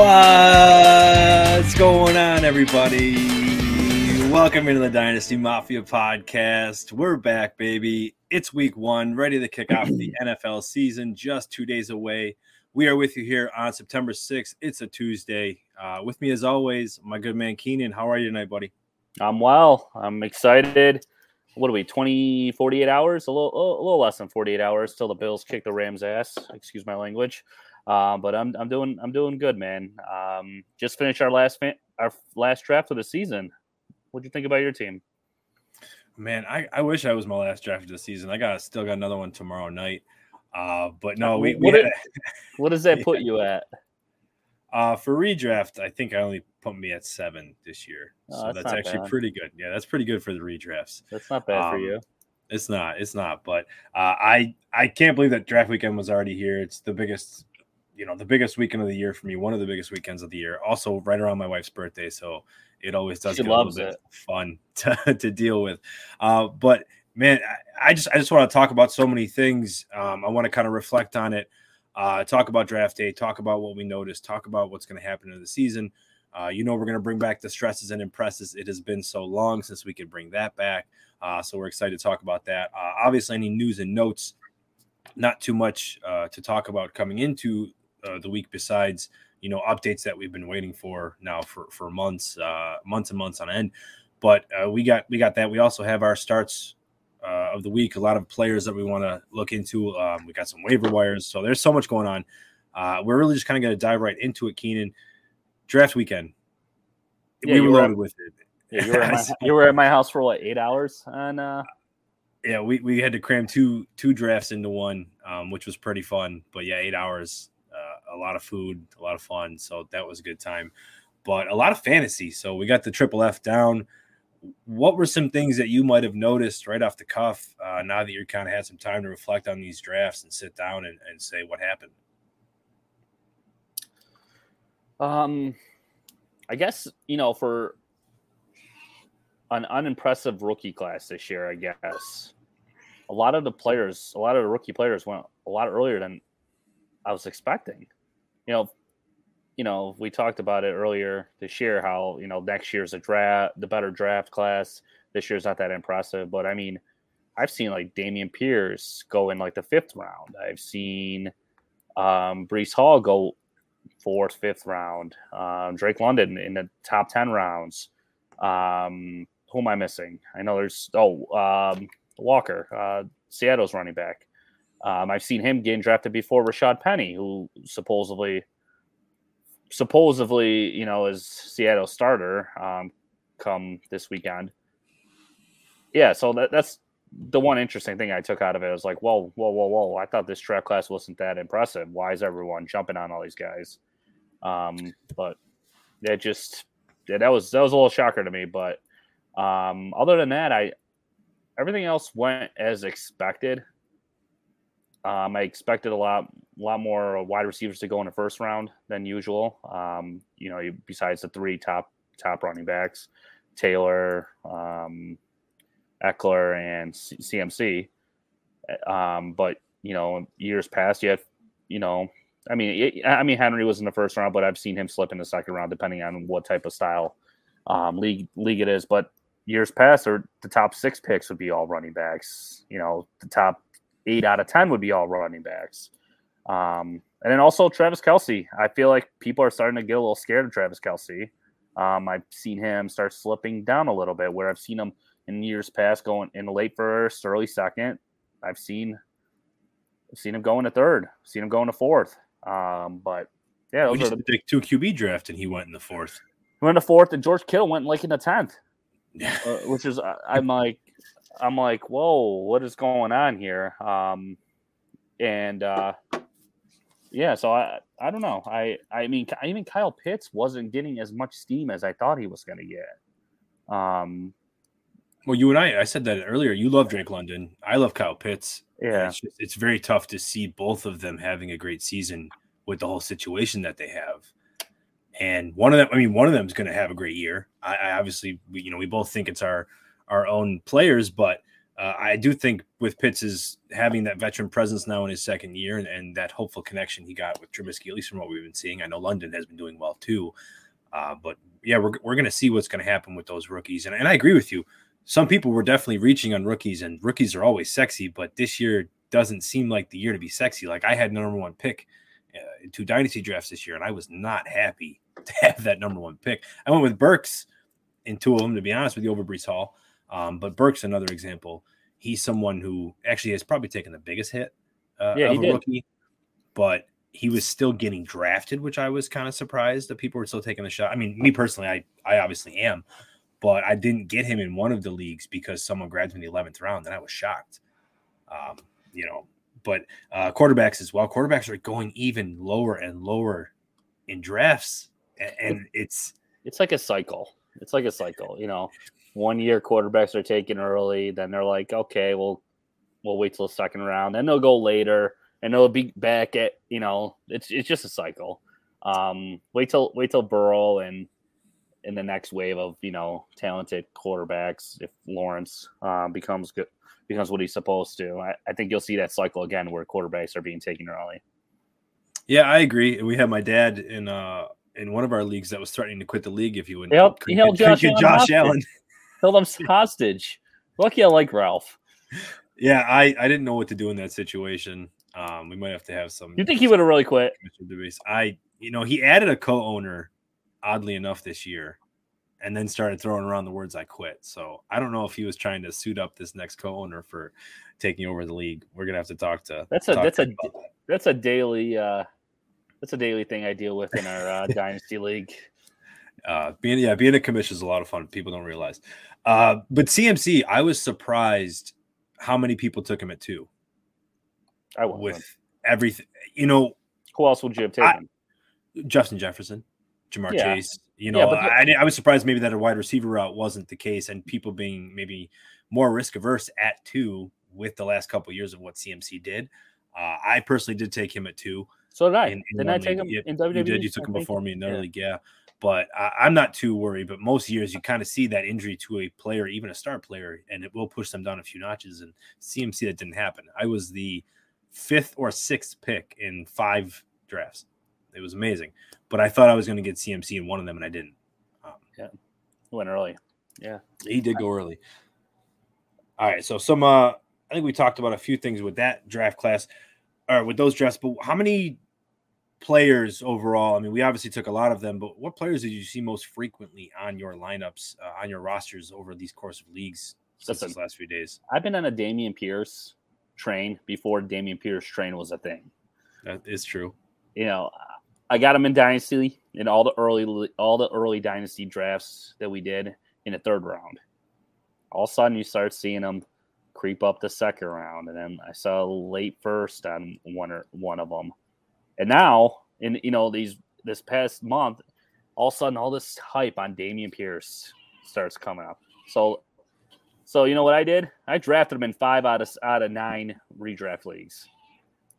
What's going on, everybody? Welcome into the Dynasty Mafia podcast. We're back, baby. It's week one, ready to kick off the NFL season, just two days away. We are with you here on September 6th. It's a Tuesday. Uh, with me, as always, my good man Keenan. How are you tonight, buddy? I'm well. I'm excited. What are we, 20, 48 hours? A little, a little less than 48 hours till the Bills kick the Rams' ass. Excuse my language. Um, but I'm I'm doing I'm doing good, man. Um, just finished our last fan, our last draft of the season. What'd you think about your team? Man, I, I wish I was my last draft of the season. I got still got another one tomorrow night. Uh, but no, we, what, we did, what does that put yeah. you at? Uh, for redraft, I think I only put me at seven this year, oh, so that's, that's actually bad. pretty good. Yeah, that's pretty good for the redrafts. That's not bad um, for you. It's not. It's not. But uh, I I can't believe that draft weekend was already here. It's the biggest you know the biggest weekend of the year for me, one of the biggest weekends of the year. Also, right around my wife's birthday, so it always does she get a little bit fun to, to deal with. Uh, but man, I, I, just I just want to talk about so many things. Um, I want to kind of reflect on it, uh, talk about draft day, talk about what we noticed, talk about what's going to happen in the season. Uh, you know, we're going to bring back the stresses and impresses. It has been so long since we could bring that back. Uh, so we're excited to talk about that. Uh, obviously, any news and notes, not too much uh, to talk about coming into uh, the week besides you know updates that we've been waiting for now for for months uh months and months on end. But uh, we got we got that. We also have our starts uh, of the week. A lot of players that we want to look into um, we got some waiver wires. So there's so much going on. Uh, we're really just kind of going to dive right into it keenan. Draft weekend. Yeah, we were loaded with it. Yeah, you were, at my, you were at my house for what eight hours and uh? Yeah we, we had to cram two two drafts into one um, which was pretty fun. But yeah eight hours a lot of food, a lot of fun. So that was a good time. But a lot of fantasy. So we got the triple F down. What were some things that you might have noticed right off the cuff uh, now that you're kind of had some time to reflect on these drafts and sit down and, and say what happened? Um, I guess, you know, for an unimpressive rookie class this year, I guess a lot of the players, a lot of the rookie players went a lot earlier than I was expecting you know, you know, we talked about it earlier this year how, you know, next year's a draft, the better draft class. This year's not that impressive. But I mean, I've seen like Dameon Pierce go in like the fifth round. I've seen um, Breece Hall go fourth, fifth round. Um, Drake London in the top 10 rounds. Um, who am I missing? I know there's, oh, um, Walker, uh, Seattle's running back. Um, I've seen him getting drafted before Rashad Penny, who supposedly, supposedly, you know, is Seattle starter um, come this weekend. Yeah, so that, that's the one interesting thing I took out of it. I was like, whoa, whoa, whoa, whoa! I thought this draft class wasn't that impressive. Why is everyone jumping on all these guys? Um, but it just yeah, that was that was a little shocker to me. But um, other than that, I everything else went as expected. Um, I expected a lot, a lot more wide receivers to go in the first round than usual. Um, you know, besides the three top top running backs, Taylor, um, Ekeler, and C- CMC. Um, but you know, years past, you have, you know, I mean, it, I mean, Henry was in the first round, but I've seen him slip in the second round depending on what type of style um, league league it is. But years past, or the top six picks would be all running backs. You know, the top eight out of 10 would be all running backs. Um, and then also Travis Kelce. I feel like people are starting to get a little scared of Travis Kelce. Um, I've seen him start slipping down a little bit where I've seen him in years past going in the late first, early second. I've seen I've seen him going to third, seen him going to fourth. Um, but yeah, we just the big two QB draft and he went in the fourth. He went in the fourth, and George Kittle went like in the tenth. Yeah. Uh, which is I'm like I'm like, whoa, what is going on here? Um, and uh, yeah, so I I don't know. I I mean, even Kyle Pitts wasn't getting as much steam as I thought he was going to get. Um, well, you and I, I said that earlier. You love Drake London. I love Kyle Pitts. Yeah, it's, just, it's very tough to see both of them having a great season with the whole situation that they have. And one of them, I mean, one of them is going to have a great year. I, I obviously, we, you know, we both think it's our our own players, but uh, I do think with Pitts is having that veteran presence now in his second year and, and, that hopeful connection he got with Trubisky, at least from what we've been seeing. I know London has been doing well too. Uh, but yeah, we're, we're going to see what's going to happen with those rookies. And, and I agree with you. Some people were definitely reaching on rookies, and rookies are always sexy, but this year doesn't seem like the year to be sexy. Like I had number one pick uh, in two dynasty drafts this year, and I was not happy to have that number one pick. I went with Burks in two of them, to be honest with you, over Breece Hall. Um, but Burke's another example. He's someone who actually has probably taken the biggest hit uh, yeah, of a did. rookie, but he was still getting drafted, which I was kind of surprised that people were still taking the shot. I mean, me personally, I I obviously am, but I didn't get him in one of the leagues because someone grabbed him in the eleventh round, and I was shocked. Um, you know, but uh, quarterbacks as well. Quarterbacks are going even lower and lower in drafts, and, and it's it's like a cycle. It's like a cycle. You know, one year quarterbacks are taken early, then they're like, okay, well, we'll wait till the second round, then they'll go later and they'll be back at you know it's it's just a cycle. Um, wait till wait till Burrow and in the next wave of you know talented quarterbacks if Lawrence uh, becomes good becomes what he's supposed to. I, I, think you'll see that cycle again where quarterbacks are being taken early. Yeah, I agree. We had my dad in uh in one of our leagues that was threatening to quit the league if you wouldn't Yep, he held Josh, Allen, Josh Allen. Held him hostage. Lucky I like Ralph. Yeah, I I didn't know what to do in that situation. Um, we might have to have some. You think he would have really quit? I, you know, he added a co-owner, oddly enough, this year, and then started throwing around the words "I quit." So I don't know if he was trying to suit up this next co-owner for taking over the league. We're gonna have to talk to. That's a that's a that. that's a daily uh that's a daily thing I deal with in our uh, dynasty league. Uh, being yeah, being a commission is a lot of fun. People don't realize. Uh, but CMC, I was surprised how many people took him at two. I was with everything. You know, who else would you have taken? I, Justin Jefferson, Ja'Marr yeah. Chase. You know, yeah, I, I was surprised maybe that a wide receiver route wasn't the case, and people being maybe more risk averse at two with the last couple of years of what CMC did. Uh, I personally did take him at two. So did I. In, in Didn't I take him in WWE? You did. You took him before me in another yeah. league, yeah. But I, I'm not too worried. But most years, you kind of see that injury to a player, even a star player, and it will push them down a few notches. And CMC, that didn't happen. I was the fifth or sixth pick in five drafts. It was amazing. But I thought I was going to get CMC in one of them, and I didn't. Um, yeah, went early. Yeah, he did go early. All right, so some. uh I think we talked about a few things with that draft class, or with those drafts. But how many players overall? I mean, we obviously took a lot of them, but what players did you see most frequently on your lineups, uh, on your rosters over these course of leagues since Listen, last few days? I've been on a Dameon Pierce train before Dameon Pierce train was a thing. That is true. You know, I got him in dynasty in all the early all the early dynasty drafts that we did in the third round. All of a sudden, you start seeing them creep up the second round, and then I saw late first on one or one of them, and now in you know these this past month, all of a sudden all this hype on Dameon Pierce starts coming up. So so you know what I did? I drafted him in five out of out of nine redraft leagues,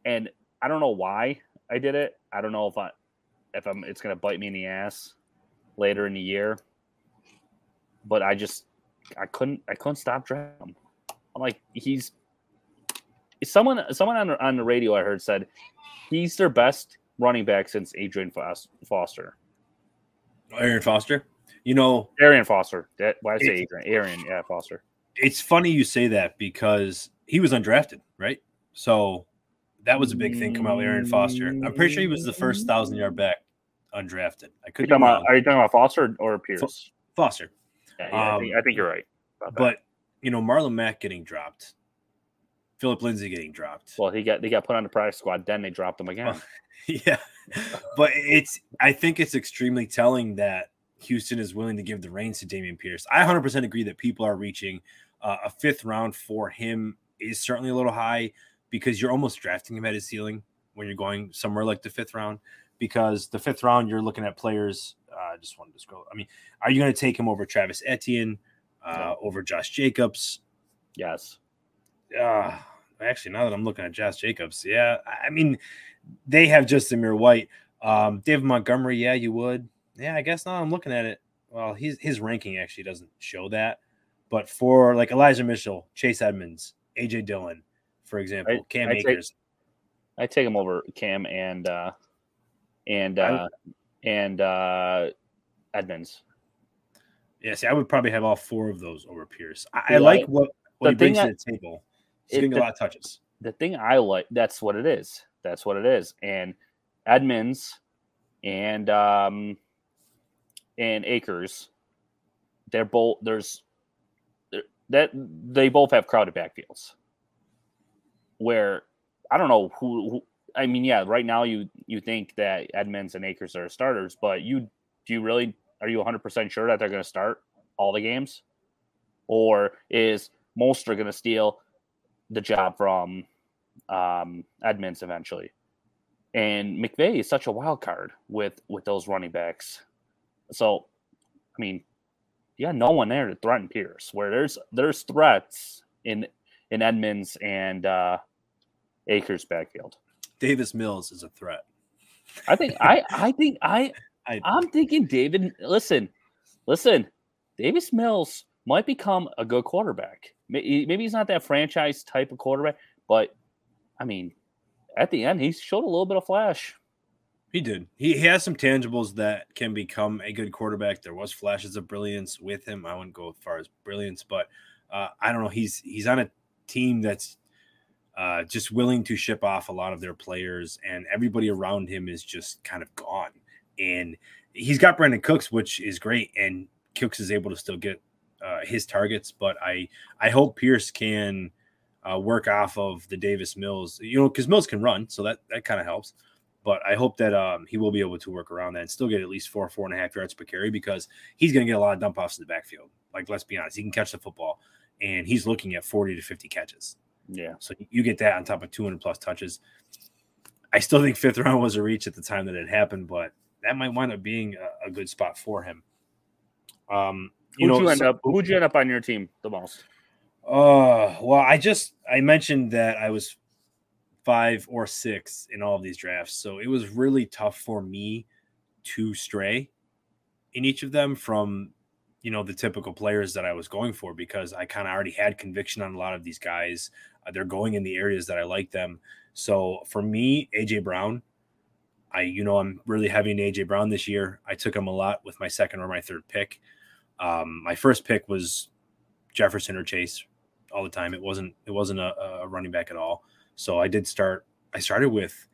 and I don't know why I did it. I don't know if I if I'm it's gonna bite me in the ass later in the year, but I just I couldn't I couldn't stop drafting him. I'm like he's someone someone on on the radio I heard said he's their best running back since Adrian Foster. Arian Foster. You know, Arian Foster. That, why I say Adrian? Arian, yeah, Foster it's funny you say that because he was undrafted, right? So that was a big thing coming out with Arian Foster. I'm pretty sure he was the first thousand yard back undrafted. I could. Are, are you talking about Foster or Pierce? Foster. Yeah, yeah um, I, think, I, think, you're right. But you know, Marlon Mack getting dropped, Phillip Lindsay getting dropped. Well, he got they got put on the practice squad. Then they dropped him again. yeah, but it's I think it's extremely telling that Houston is willing to give the reins to Dameon Pierce. I 100% agree that people are reaching uh, a fifth round for him is certainly a little high because you're almost drafting him at his ceiling when you're going somewhere like the fifth round. Because the fifth round, you're looking at players. I uh, just wanted to scroll. I mean, are you going to take him over Travis Etienne, uh, over Josh Jacobs? Yes. Uh, actually, now that I'm looking at Josh Jacobs, yeah, I mean, they have just Amir White. Um, David Montgomery, yeah, you would. Yeah, I guess now I'm looking at it. Well, his his ranking actually doesn't show that But for like Elijah Mitchell, Chase Edmonds, AJ Dillon, for example, I- Cam I take- Akers, I take him over Cam and uh, and uh, and uh, Edmonds. yeah, see, I would probably have all four of those over Pierce. I, I Yeah, like what, what he brings I- to the table. He's getting a the- lot of touches. the thing I like that's what it is. That's what it is. And Edmonds and um and Akers, they're both there's they're- that they both have crowded backfields. Where I don't know who, who I mean, yeah, right now you you think that Edmonds and Akers are starters, but you do you really are you 100% sure that they're going to start all the games? Or is Mostert going to steal the job from um, Edmonds eventually. And McVay is such a wild card with with those running backs. So, I mean, yeah, no one there to threaten Pierce. Where there's there's threats in in Edmonds and uh, Akers backfield. Davis Mills is a threat. I think I I think I I- I'm thinking David. Listen, listen. Davis Mills might become a good quarterback. Maybe he's not that franchise type of quarterback, but I mean, at the end, he showed a little bit of flash. He did. He, he has some tangibles that can become a good quarterback. There was flashes of brilliance with him. I wouldn't go as far as brilliance, but uh, I don't know. He's he's on a team that's uh, just willing to ship off a lot of their players, and everybody around him is just kind of gone. And he's got Brandin Cooks, which is great, and Cooks is able to still get uh, his targets. But I I hope Pierce can uh, work off of the Davis Mills, you know, because Mills can run, so that that kind of helps but I hope that um, he will be able to work around that and still get at least four, four and a half yards per carry because he's going to get a lot of dump offs in the backfield. Like, let's be honest, he can catch the football and he's looking at 40 to 50 catches. Yeah, So you get that on top of 200 plus touches. I still think fifth round was a reach at the time that it happened, but that might wind up being a, a good spot for him. Um, you who'd know, you end so- up? Who'd you end up on your team the most? Uh, well, I just I mentioned that I was five or six in all of these drafts, so it was really tough for me to stray in each of them from you know the typical players that I was going for because I kind of already had conviction on a lot of these guys. Uh, they're going in the areas that I like them. So for me, AJ Brown, I you know I'm really heavy in AJ Brown this year. I took him a lot with my second or my third pick. Um, my first pick was Jefferson or Chase all the time. It wasn't it wasn't a, a running back at all. So I did start. I started with.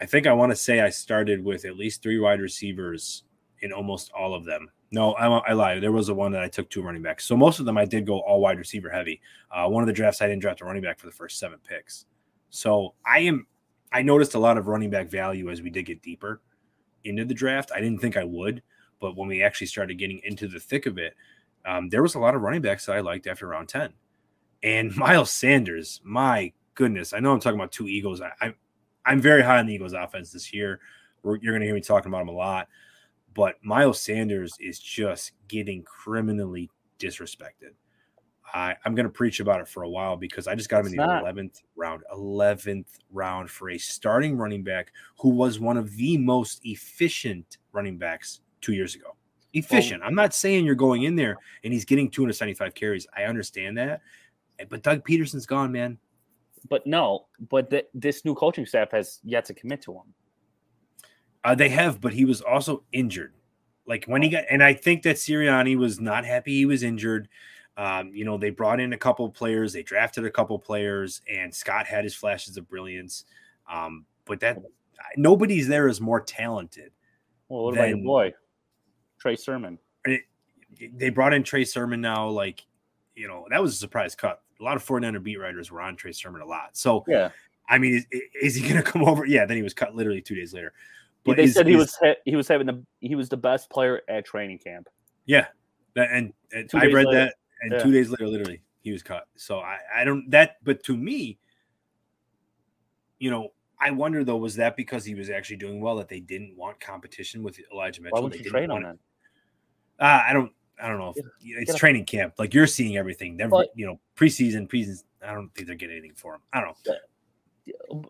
I think I want to say I started with at least three wide receivers in almost all of them. No, I, I lied. There was a one that I took two running backs. So most of them I did go all wide receiver heavy. Uh, one of the drafts I didn't draft a running back for the first seven picks. So I am. I noticed a lot of running back value as we did get deeper into the draft. I didn't think I would, but when we actually started getting into the thick of it, um, there was a lot of running backs that I liked after round 10. And Miles Sanders, my goodness, I know I'm talking about two Eagles. I, I, I'm very high on the Eagles offense this year. We're, you're going to hear me talking about them a lot. But Miles Sanders is just getting criminally disrespected. I, I'm going to preach about it for a while because I just got him It's in the not. 11th round, 11th round for a starting running back who was one of the most efficient running backs two years ago. Efficient. I'm not saying you're going in there and he's getting 275 carries. I understand that. But Doug Pederson's gone, man. But no, but th- this new coaching staff has yet to commit to him. Uh, they have, but he was also injured. Like when he got, and I think that Sirianni was not happy he was injured. Um, you know, they brought in a couple of players, they drafted a couple players, and Scott had his flashes of brilliance. Um, but that nobody's there is more talented. Well, what about your boy, Trey Sermon? They brought in Trey Sermon now, like, you know, that was a surprise cut. A lot of 49er beat writers were on Trey Sermon a lot. So, Yeah, I mean, is, is he going to come over? Yeah, then he was cut literally two days later. But they is- said he is- was he was having the he was the best player at training camp. Yeah, and, and I read later. that, and Yeah. two days later, literally, he was cut. So I, I don't that, but to me, you know, I wonder though, was that because he was actually doing well that they didn't want competition with Elijah Mitchell? Why would They you didn't trade want then? Uh, I don't, I don't know. If, Get- it's training camp. Like you're seeing everything. They're, But- you know, preseason, preseason. I don't think they're getting anything for him. I don't know.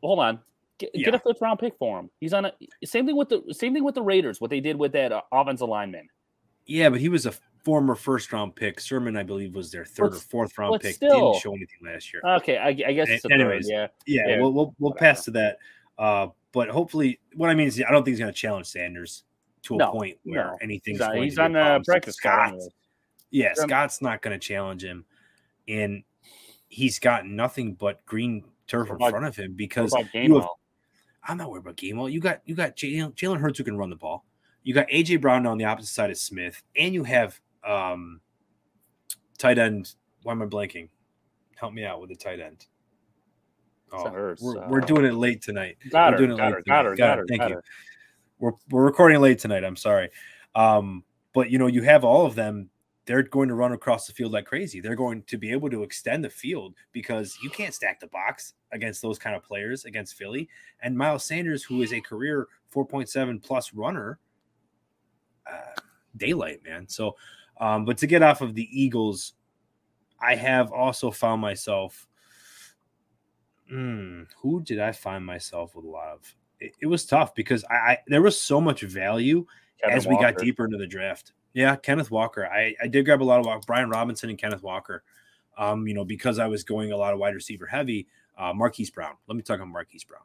Hold on, get, get a fifth round pick for him. He's on a same thing with the same thing with the Raiders. What they did with that uh, offensive lineman. Yeah, but he was a former first round pick. Sermon, I believe, was their third But- or fourth round pick. still- Didn't show anything last year. Okay, I, I guess it's a Anyways. Yeah, yeah, yeah, we'll we'll, we'll pass to that. Uh, but hopefully, what I mean is, I don't think he's going to challenge Sanders to a No, point where no. anything's he's on, going he's to be a on the practice. Scott- anyway. Yeah, Scott's not going to challenge him, and he's got nothing but green turf in front of him because you have I'm not worried about Gainwell. You got you got Jalen Hurts who can run the ball. You got AJ Brown on the opposite side of Smith, and you have um tight end. Why am I blanking? Help me out with the tight end. Oh, Hurts, we're, we're uh, doing it late tonight. Got we're her, doing it late her, tonight. got her, got her, Thank you. We're we're recording late tonight. I'm sorry. Um, but you know, you have all of them. They're going to run across the field like crazy. They're going to be able to extend the field because you can't stack the box against those kind of players against Philly. And Miles Sanders, who is a career 4.7 plus runner, uh, daylight, man. So, um, but to get off of the Eagles, I have also found myself. Hmm, who did I find myself with a lot of? It, it was tough because I, I there was so much value Kevin as we got deeper into the draft. Yeah, Kenneth Walker. I, I did grab a lot of Walker, Brian Robinson and Kenneth Walker. Um, you know, because I was going a lot of wide receiver heavy. Uh, Marquise Brown. Let me talk on Marquise Brown.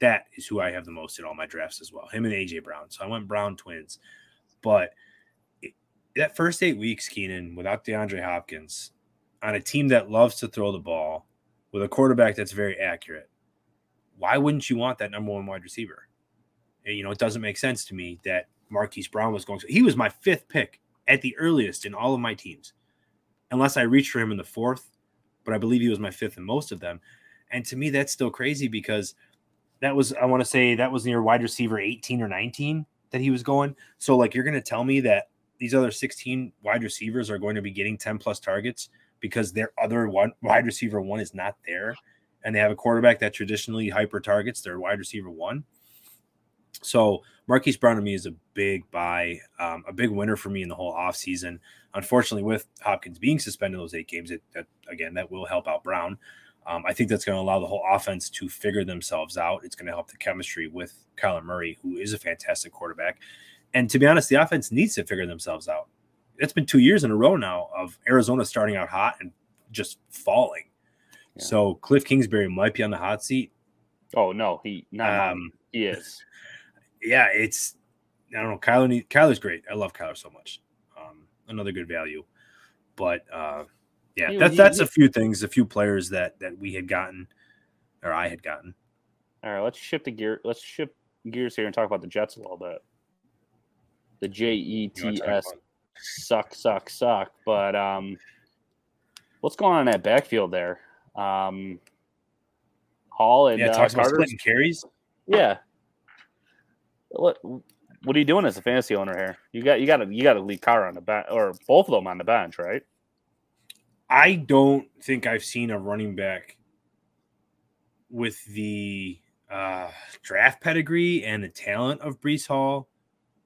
That is who I have the most in all my drafts as well. Him and AJ Brown. So I went Brown twins. But that first eight weeks, Keenan, without DeAndre Hopkins, on a team that loves to throw the ball, with a quarterback that's very accurate, why wouldn't you want that number one wide receiver? You know, it doesn't make sense to me that Marquise Brown was going. He was my fifth pick at the earliest in all of my teams, unless I reached for him in the fourth. But I believe he was my fifth in most of them. And to me, that's still crazy because that was I want to say that was near wide receiver 18 or 19 that he was going. So like you're going to tell me that these other 16 wide receivers are going to be getting 10 plus targets because their other one wide receiver one is not there and they have a quarterback that traditionally hyper targets their wide receiver one. So Marquise Brown to me is a big buy, um, a big winner for me in the whole offseason. Unfortunately, with Hopkins being suspended those eight games, it, that again that will help out Brown. Um, I think that's going to allow the whole offense to figure themselves out. It's going to help the chemistry with Kyler Murray, who is a fantastic quarterback. And to be honest, the offense needs to figure themselves out. It's been two years in a row now of Arizona starting out hot and just falling. Yeah. So Cliff Kingsbury might be on the hot seat. Oh no, he not Um, he is. yeah, it's I don't know. Kyler, need, Kyler's great. I love Kyler so much. Um, another good value, but uh, yeah, He- that's he- that's he- a few things, a few players that that we had gotten, or I had gotten. All right, let's shift the gear. Let's shift gears here and talk about the Jets a little bit. The J E T S suck, suck, suck. But um, what's going on in that backfield there? Um, Hall and Yeah, uh, talks about splitting carries. Yeah. What What are you doing as a fantasy owner here? You got you got to you got to leave Carter on the bench or both of them on the bench, right? I don't think I've seen a running back with the uh, draft pedigree and the talent of Breece Hall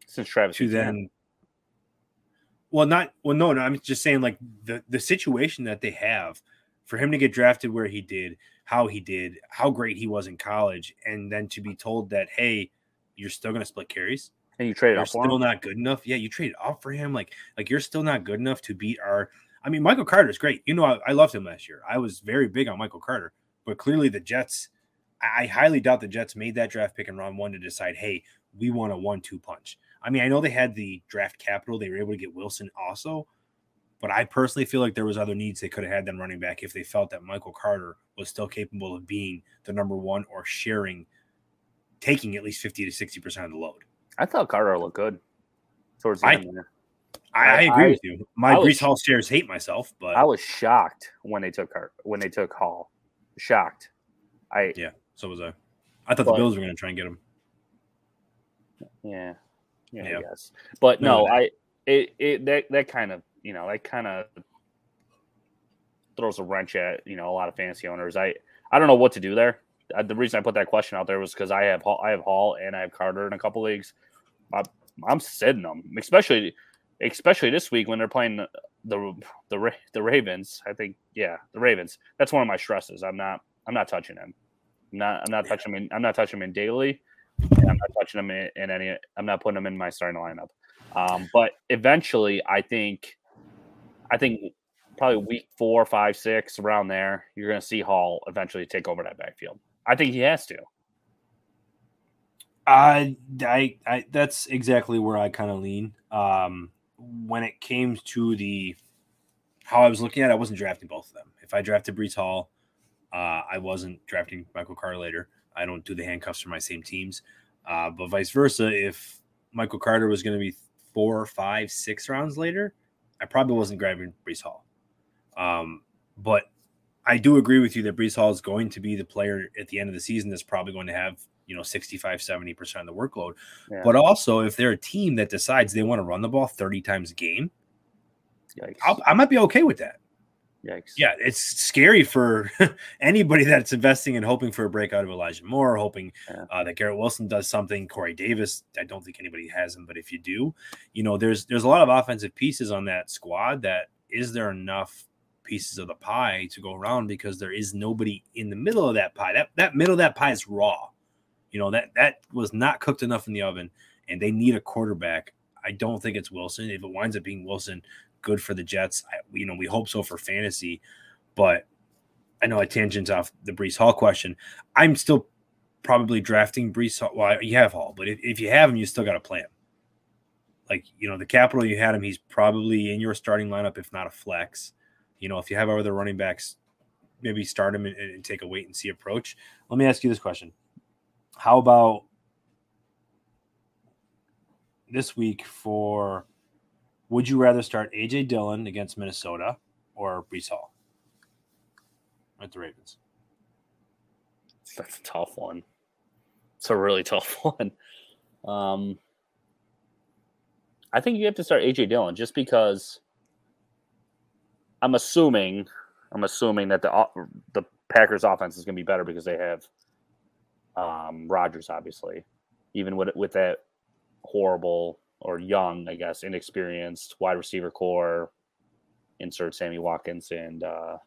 Since Travis to then. Well, not well. No, no. I'm just saying, like the the situation that they have for him to get drafted where he did, how he did, how great he was in college, and then to be told that, hey, you're still going to split carries. and you traded up still him. not good enough. Yeah, you traded up for him. Like, like you're still not good enough to beat our. I mean, Michael Carter is great. You know, I, I loved him last year. I was very big on Michael Carter, but clearly the Jets. I, I highly doubt the Jets made that draft pick in round one to decide, hey, we want a one-two punch. I mean, I know they had the draft capital; they were able to get Wilson also, but I personally feel like there was other needs they could have had than running back if they felt that Michael Carter was still capable of being the number one or sharing, taking at least fifty to sixty percent of the load. I thought Carter looked good towards the I- end there. I, I agree I- with you. My I was- Breece Hall shares hate myself, but I was shocked when they took Car- when they took Hall. Shocked. I Yeah. so was I. I thought But- the Bills were going to try and get him. yeah yeah, Yeah. I guess. But No, no, I it, it that that kind of you know that kind of throws a wrench at you know a lot of fantasy owners. I I don't know what to do there. Uh, the reason I put that question out there was because I have Hall, I have Hall and I have Carter in a couple leagues. I, I'm sitting them, especially especially this week when they're playing the the the, Ra- the Ravens. I think yeah, the Ravens. That's one of my stresses. I'm not I'm not touching them. I'm not I'm not touching them. In, I'm not touching them in daily. I'm not touching him in, in, any. I'm not putting him in my starting lineup. Um, but eventually, I think, I think probably week four, five, six, around there, you're going to see Hall eventually take over that backfield. I think he has to. I, I, I that's exactly where I kind of lean. Um, when it came to the how I was looking at, it, I wasn't drafting both of them. If I drafted Breece Hall, uh, I wasn't drafting Michael Carter later. I don't do the handcuffs for my same teams. Uh, but vice versa, if Michael Carter was going to be four, five, six rounds later, I probably wasn't grabbing Breece Hall. Um, but I do agree with you that Breece Hall is going to be the player at the end of the season that's probably going to have, you know, 65, 70% of the workload. Yeah. But also, if they're a team that decides they want to run the ball 30 times a game, i might be okay with that. Yikes. Yeah, it's scary for anybody that's investing and hoping for a breakout of Elijah Moore, hoping yeah. uh, that Garrett Wilson does something. Corey Davis, I don't think anybody has him, but if you do, you know, there's there's a lot of offensive pieces on that squad. That is there enough pieces of the pie to go around because there is nobody in the middle of that pie. That that middle of that pie is raw. You know that that was not cooked enough in the oven, and they need a quarterback. I don't think it's Wilson. If it winds up being Wilson, good for the Jets. I, you know, we hope so for fantasy, but I know a tangent's off the Breece Hall question. I'm still probably drafting Breece Hall. Well, you have Hall, but if, if you have him, you still got to play him. Like, you know, the capital you had him, he's probably in your starting lineup, if not a flex. You know, if you have other running backs, maybe start him and, and take a wait and see approach. Let me ask you this question. How about this week for would you rather start AJ Dillon against Minnesota or Breece Hall at the Ravens? That's a tough one. It's a really tough one. Um, I think you have to start AJ Dillon just because I'm assuming I'm assuming that the the Packers offense is going to be better because they have um, Rodgers, obviously, even with with that horrible or young, I guess, inexperienced wide receiver corps. Insert Sammy Watkins and uh,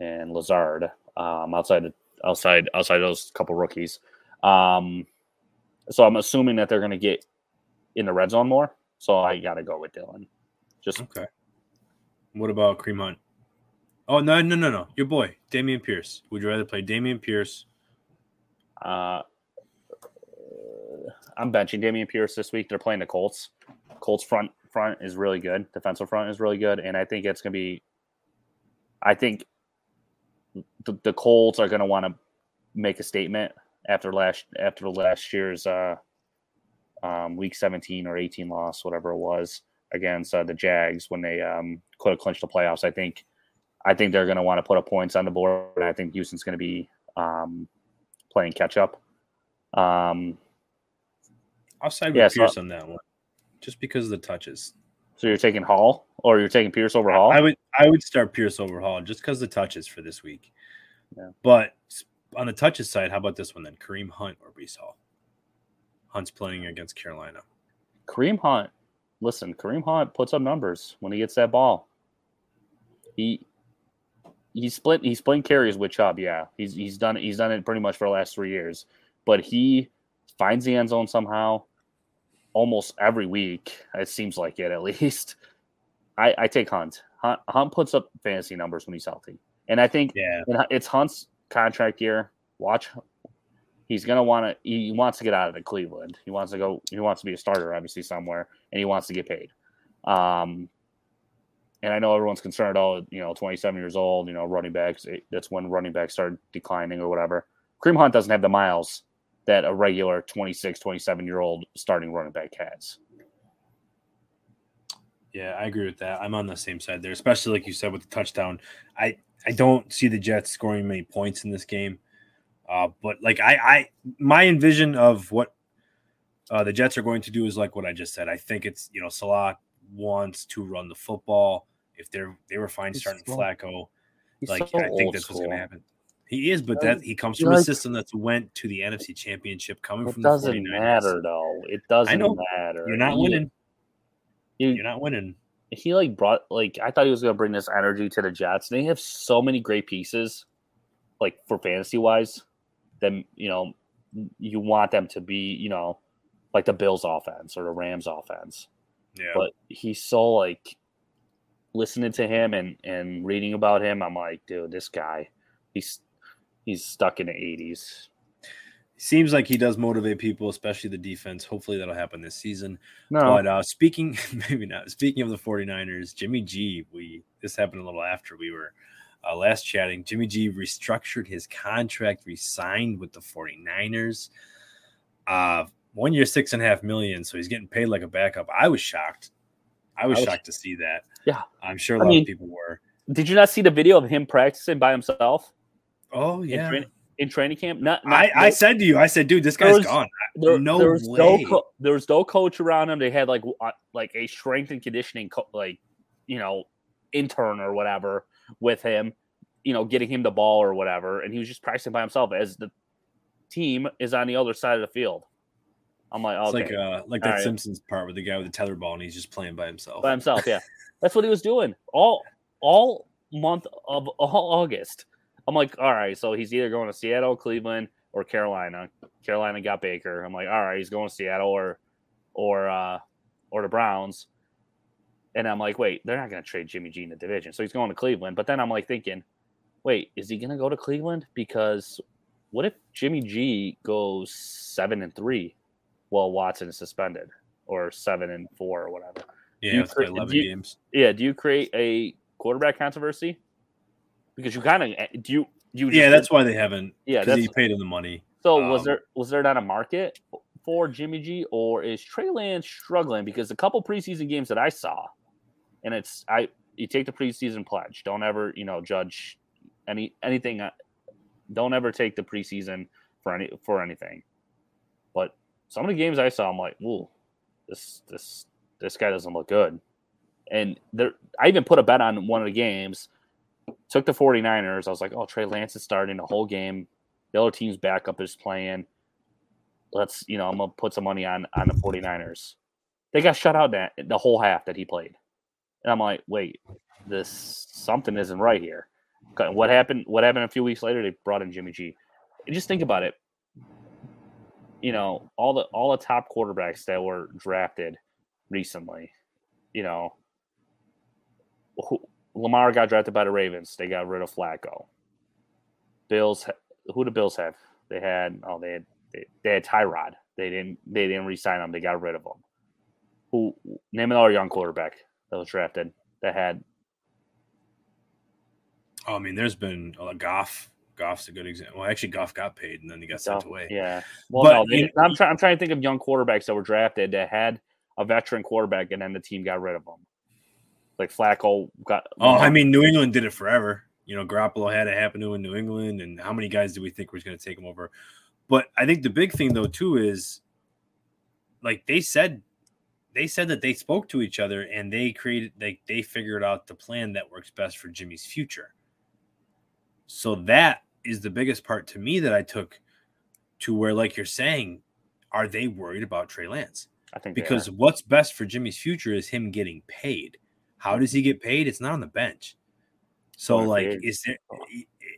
and Lazard um, outside outside outside those couple rookies. Um, so I'm assuming that they're going to get in the red zone more. So I got to go with Dillon. Just okay. What about Kareem Hunt? Oh no no no no! Your boy Dameon Pierce. Would you rather play Dameon Pierce? Uh, I'm benching Dameon Pierce this week. They're playing the Colts. Colts front front is really good. Defensive front is really good, and I think it's gonna be. I think the, the Colts are gonna want to make a statement after last after last year's uh, um, week 17 or 18 loss, whatever it was against uh, the Jags when they um, could have clinched the playoffs. I think I think they're going to want to put up points on the board. I think Houston's going to be um, playing catch up. Um, I'll side with yeah, Pierce so, on that one, just because of the touches. So you're taking Hall, or you're taking Pierce over Hall? I would I would start Pierce over Hall just because the touches for this week. Yeah. But on the touches side, how about this one then? Kareem Hunt or Breece Hall? Hunt's playing against Carolina. Kareem Hunt, listen, Kareem Hunt puts up numbers when he gets that ball. He he's split he's splitting carries with Chubb, yeah. He's he's done he's done it pretty much for the last three years. But he finds the end zone somehow almost every week. It seems like it at least. I, I take Hunt. Hunt. Hunt puts up fantasy numbers when he's healthy, and I think yeah. it's Hunt's contract year. Watch, he's gonna want to. He wants to get out of the Cleveland. He wants to go. He wants to be a starter, obviously somewhere, and he wants to get paid. Um, and I know everyone's concerned. Oh, you know, 27 years old. You know, running backs. That's when running backs start declining or whatever. Kareem Hunt doesn't have the miles that a regular 26, 27 year old starting running back has. Yeah, I agree with that. I'm on the same side there, especially like you said with the touchdown. I I don't see the Jets scoring many points in this game. Uh, but like I, I my envision of what uh, the Jets are going to do is like what I just said. I think it's you know Salah wants to run the football. If they're they were fine starting Flacco, like so I think that's what's going to happen. He is, but that he comes from like, a system that's went to the NFC Championship, coming from. It doesn't matter though. It doesn't matter. You're not winning. You, You're not winning. He like brought like I thought he was going to bring this energy to the Jets. They have so many great pieces, like for fantasy wise. That you know you want them to be, you know, like the Bills offense or the Rams offense. Yeah. But he's so like listening to him and and reading about him, I'm like, dude, this guy, he's he's stuck in the 80s. Seems like he does motivate people, especially the defense. Hopefully that'll happen this season. No, But uh, speaking, maybe not. Speaking of the 49ers, Jimmy G, we this happened a little after we were uh, last chatting. Jimmy G restructured his contract, re-signed with the 49ers. Uh, one year, six and a half million. So he's getting paid like a backup. I was shocked. I was I was- shocked to see that. Yeah. I'm sure a I lot mean- of people were. did you not see the video of him practicing by himself Oh in, yeah. in training camp? Not, not I, I said to you, I said, dude, this guy's was- gone. there, no there was no way. co- there was no coach around him. They had like uh, like a strength and conditioning co- like you know intern or whatever with him, you know, getting him the ball or whatever, and he was just practicing by himself as the team is on the other side of the field. I'm like, It's like uh, like that right. Simpsons part with the guy with the tether ball and he's just playing by himself. by himself. Yeah, that's what he was doing all all month of all August. I'm like, all right, so he's either going to Seattle, Cleveland, or Carolina. Carolina got Baker. I'm like, all right, he's going to Seattle or or uh or the Browns. And I'm like, wait, they're not going to trade Jimmy G in the division, so he's going to Cleveland. But then I'm like thinking, wait, is he going to go to Cleveland? Because what if Jimmy G goes seven and three, while Watson is suspended, or seven and four, or whatever? yeah, you like cre- 11 do you- games. Yeah, do you create a quarterback controversy? Because you kind of do you you Yeah, that's why they haven't. yeah because that's he paid him the money. so was um, there was there not a market for Jimmy G or is Trey Lance struggling because a couple preseason games that I saw and it's I you take the preseason pledge don't ever you know judge any anything uh, don't ever take the preseason for any for anything but some of the games I saw I'm like whoa, this this this guy doesn't look good and there I even put a bet on one of the games took the 49ers. I was like oh Trey Lance is starting the whole game. The other team's backup is playing. Let's you know I'm gonna put some money on on the 49ers. They got shut out that the whole half that he played. And I'm like wait this something isn't right here. What happened what happened a few weeks later? They brought in Jimmy G. And just think about it. You know all the all the top quarterbacks that were drafted recently you know who, Lamar got drafted by the Ravens they got rid of Flacco Bills who the Bills have they had oh they had they, they had Tyrod they didn't they didn't re-sign him they got rid of him who name another young quarterback that was drafted that had Oh, I mean, there's been a Goff. Goff's a good example. Well, actually, Goff got paid and then he got sent away. Yeah. Well, But no, they, I'm trying. I'm trying to think of young quarterbacks that were drafted that had a veteran quarterback, and then the team got rid of them. Like Flacco got. Oh, I mean, New England did it forever. You know, Garoppolo had it happen to in New England, and how many guys do we think was going to take him over? But I think the big thing though too is, like they said, they said that they spoke to each other and they created, like they figured out the plan that works best for Jimmy's future. So that is the biggest part to me that I took to where, like you're saying, are they worried about Trey Lance? I think because what's best for Jimmy's future is him getting paid. How does he get paid? It's not on the bench. So like, is there?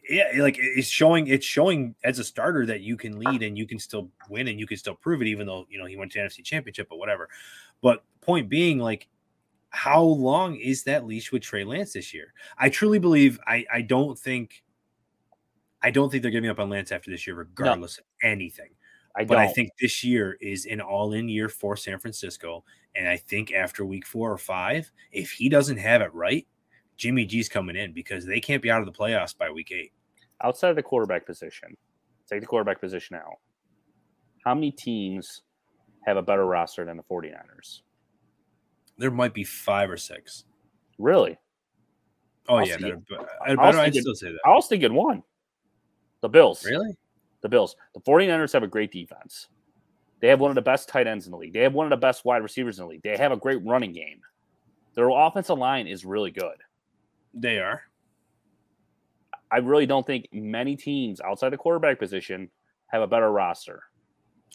Yeah, like it's showing. It's showing as a starter that you can lead and you can still win and you can still prove it, even though you know he went to NFC Championship or whatever. But point being, like, how long is that leash with Trey Lance this year? I truly believe. I I don't think. I don't think they're giving up on Lance after this year, regardless of anything I but. I think this year is an all-in year for San Francisco, and I think after week four or five, if he doesn't have it right, Jimmy G's coming in because they can't be out of the playoffs by week eight. outside of the quarterback position, take the quarterback position out. How many teams have a better roster than the 49ers? There might be five or six. Really? Oh I'll yeah, it. Uh, I I'd, was I'd still say that. I was thinking one. The Bills. Really? The Bills. The 49ers have a great defense. They have one of the best tight ends in the league. They have one of the best wide receivers in the league. They have a great running game. Their offensive line is really good. They are. I really don't think many teams outside the quarterback position have a better roster.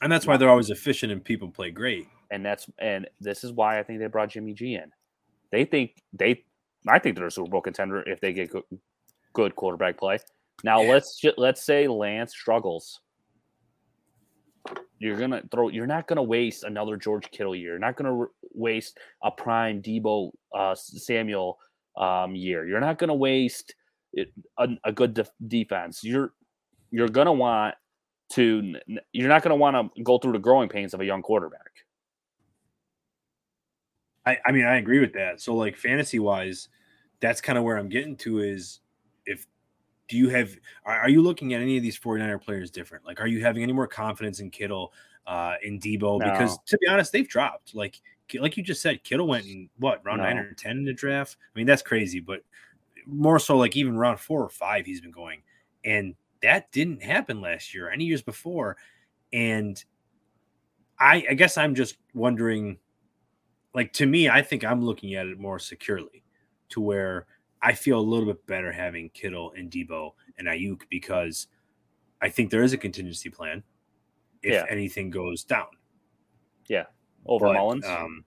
And that's why they're always efficient and people play great. And that's and this is why I think they brought Jimmy G in. They think they I think they're a Super Bowl contender if they get good, good quarterback play. Now Yeah. let's let's say Lance struggles. You're gonna throw. You're not gonna waste another George Kittle year. You're not gonna re- waste a prime Deebo uh, Samuel um, year. You're not gonna waste it, a, a good def- defense. You're you're gonna want to. You're not gonna want to go through the growing pains of a young quarterback. I, I mean, I agree with that. So, like fantasy wise, that's kind of where I'm getting to is if do you have are, you looking at any of these 49er players different? Like, are you having any more confidence in Kittle, uh, in Debo? No. Because to be honest, they've dropped. Like, like you just said, Kittle went in what round no. nine or ten in the draft. I mean, that's crazy, but more so like even round four or five, he's been going, and that didn't happen last year, any years before, and I, I guess I'm just wondering like to me, I think I'm looking at it more securely to where I feel a little bit better having Kittle and Debo and Aiyuk because I think there is a contingency plan if yeah. anything goes down. Yeah. Over but, Mullens. Um,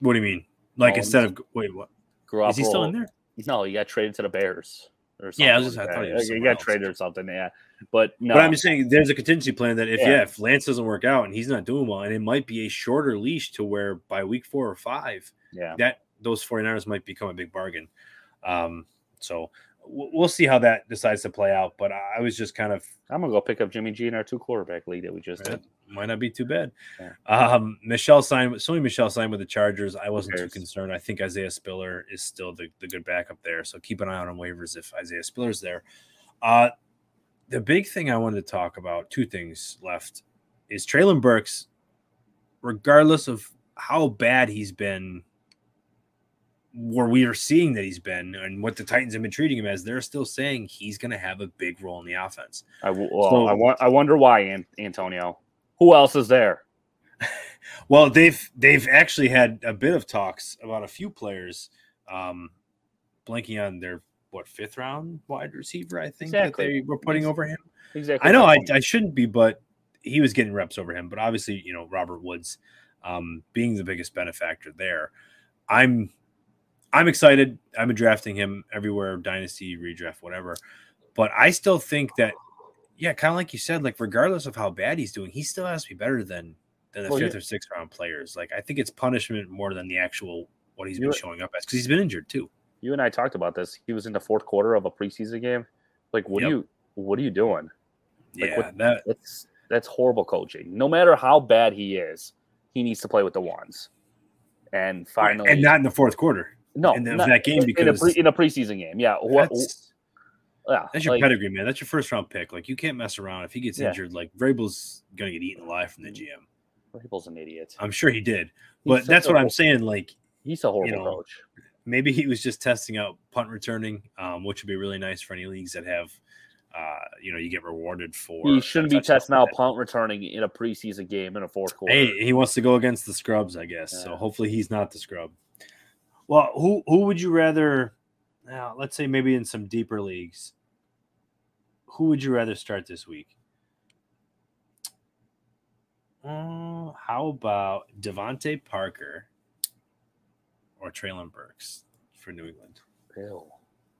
what do you mean? Like Mullens. instead of wait, what? Garoppolo, is he still in there? No, he got traded to the Bears. Or something yeah, I was just, like I thought he, was he got else. traded or something. Yeah, but no. But I'm just saying, there's a contingency plan that if yeah. yeah. if Lance doesn't work out and he's not doing well, and it might be a shorter leash to where by week four or five, yeah, that those 49ers might become a big bargain. Um, so we'll see how that decides to play out. But I was just kind of I'm gonna go pick up Jimmy G in our two quarterback league that we just did. Might not be too bad. Yeah. Um, Michel signed. Sony Michel signed with the Chargers. I wasn't too concerned. I think Isaiah Spiller is still the, the good backup there. So keep an eye out on waivers if Isaiah Spiller's there. Uh, the big thing I wanted to talk about, two things left, is Treylon Burks. Regardless of how bad he's been where we are seeing that he's been and what the Titans have been treating him as, they're still saying he's going to have a big role in the offense. I, well, so, I, I wonder why, Antonio. Who else is there? well, they've they've actually had a bit of talks about a few players, um, blanking on their what fifth round wide receiver. I think exactly. that they were putting over him. Exactly. I know I, I shouldn't be, but he was getting reps over him. But obviously, you know Robert Woods um, being the biggest benefactor there. I'm I'm excited. I've been drafting him everywhere, dynasty, redraft, whatever. But I still think that, yeah, kind of like you said, like regardless of how bad he's doing, he still has to be better than than the well, fifth yeah. or sixth round players. Like I think it's punishment more than the actual what he's been showing up as because he's been injured too. You and I talked about this. He was in the fourth quarter of a preseason game. Like, what yep. are you what are you doing? Like, yeah, what, that that's that's horrible coaching. No matter how bad he is, he needs to play with the ones. And finally, and not in the fourth quarter. No, in, the, not, that game because in a, pre, in a preseason game, yeah. That's, yeah, that's your like, pedigree, man. That's your first round pick. Like you can't mess around. If he gets yeah. injured, like Vrabel's gonna get eaten alive from the GM. Vrabel's an idiot. I'm sure he did, but that's what I'm saying. Like he's a horrible you know, coach. Maybe he was just testing out punt returning, um, which would be really nice for any leagues that have uh, you know, you get rewarded for. He shouldn't be testing out punt returning in a preseason game in a fourth quarter. Hey, he wants to go against the scrubs, I guess. Yeah. So hopefully he's not the scrub. Well, who who would you rather? Now, let's say maybe in some deeper leagues, who would you rather start this week? Uh, how about DeVante Parker or Treylon Burks for New England? Ew.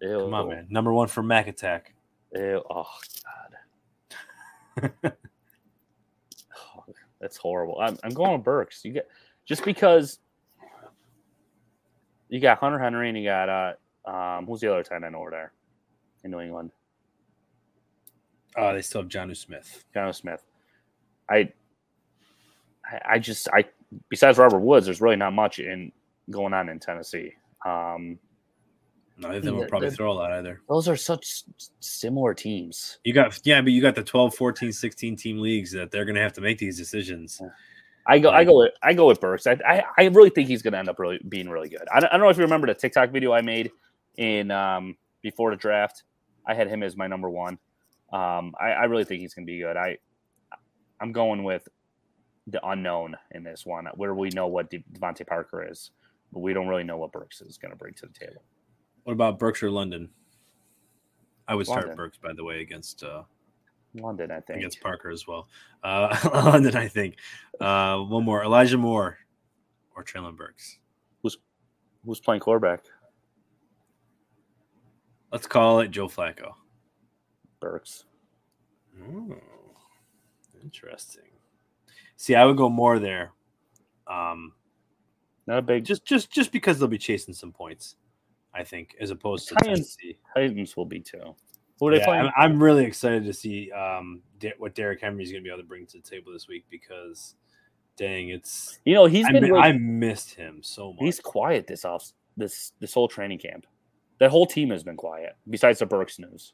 Ew. Come on, man. Number one for Mac Attack. Ew. Oh God. oh, that's horrible. I'm, I'm going with Burks. You get just because you got Hunter Henry and you got uh um who's the other tight end over there in New England? Uh they still have Jonnu Smith. Jonnu Smith. I I just I besides Robert Woods, there's really not much in going on in Tennessee. Um Neither of them will probably throw a lot either. Those are such similar teams. You got yeah, but you got the 12, 14, 16 team leagues that they're gonna have to make these decisions. Yeah. I go, I go with, I go with Burks. I, I, I really think he's going to end up really being really good. I don't, I don't know if you remember the TikTok video I made in um, before the draft. I had him as my number one. Um, I, I really think he's going to be good. I, I'm going with the unknown in this one, where we know what De- DeVante Parker is, but we don't really know what Burks is going to bring to the table. What about Burks or London? I would start London. Burks, by the way, against uh, London, I think. Against Parker as well. Uh, London, I think. Uh, one more. Elijah Moore or Treylon Burks. Who's who's playing quarterback? Let's call it Joe Flacco. Burks. Ooh. Interesting. See, I would go more there. Um, Not a big. just just just because they'll be chasing some points, I think, as opposed to Titans- Tennessee. Titans will be too. Who are they Yeah, playing? I'm, I'm really excited to see um what Derrick Henry is going to be able to bring to the table this week because, dang, it's you know, he's I, been mi- really- I missed him so much. he's quiet this off this this whole training camp. That whole team has been quiet, besides the Burks news.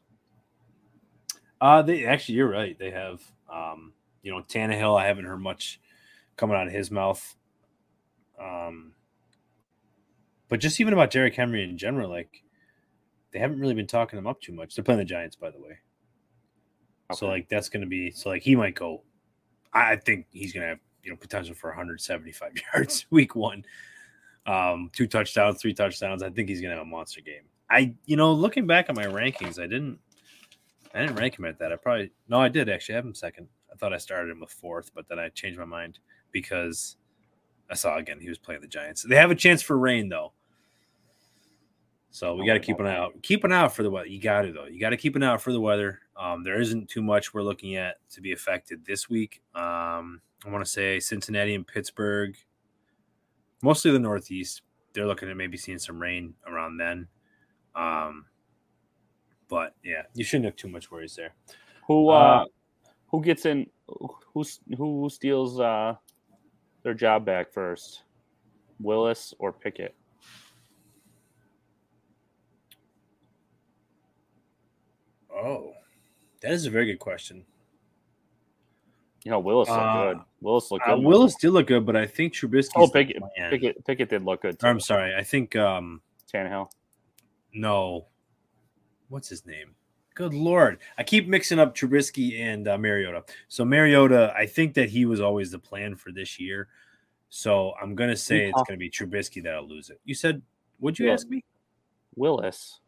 Uh they actually you're right. They have um, you know, Tannehill, I haven't heard much coming out of his mouth. Um but just even about Derrick Henry in general, like they haven't really been talking him up too much. They're playing the Giants, by the way. So like that's gonna be so like he might go. I think he's gonna have you know potential for 175 yards week one. Um, two touchdowns, three touchdowns. I think he's gonna have a monster game. I you know looking back at my rankings, I didn't I didn't rank him at that. I probably no, I did actually have him second. I thought I started him with fourth, but then I changed my mind because I saw again he was playing the Giants. They have a chance for rain though. So we Oh, got to keep an eye out. Keep an eye out for the weather. You got to though. You got to keep an eye out for the weather. Um, there isn't too much we're looking at to be affected this week. Um, I want to say Cincinnati and Pittsburgh, mostly the Northeast. They're looking at maybe seeing some rain around then. Um, but yeah, you shouldn't have too much worries there. Who uh, Uh, who gets in? Who who steals uh their job back first? Willis or Pickett? Oh, that is a very good question. You know, Willis looked Uh, good. Willis looked Uh, good. Willis did look good, but I think Trubisky. Oh, Pickett, Pickett, Pickett did look good. Too. I'm sorry. I think um, Tannehill. No. What's his name? Good lord. I keep mixing up Trubisky and uh, Mariota. So Mariota, I think that he was always the plan for this year. So I'm going to say it's going to be Trubisky that'll lose it. You said, what'd you Yeah. ask me? Willis.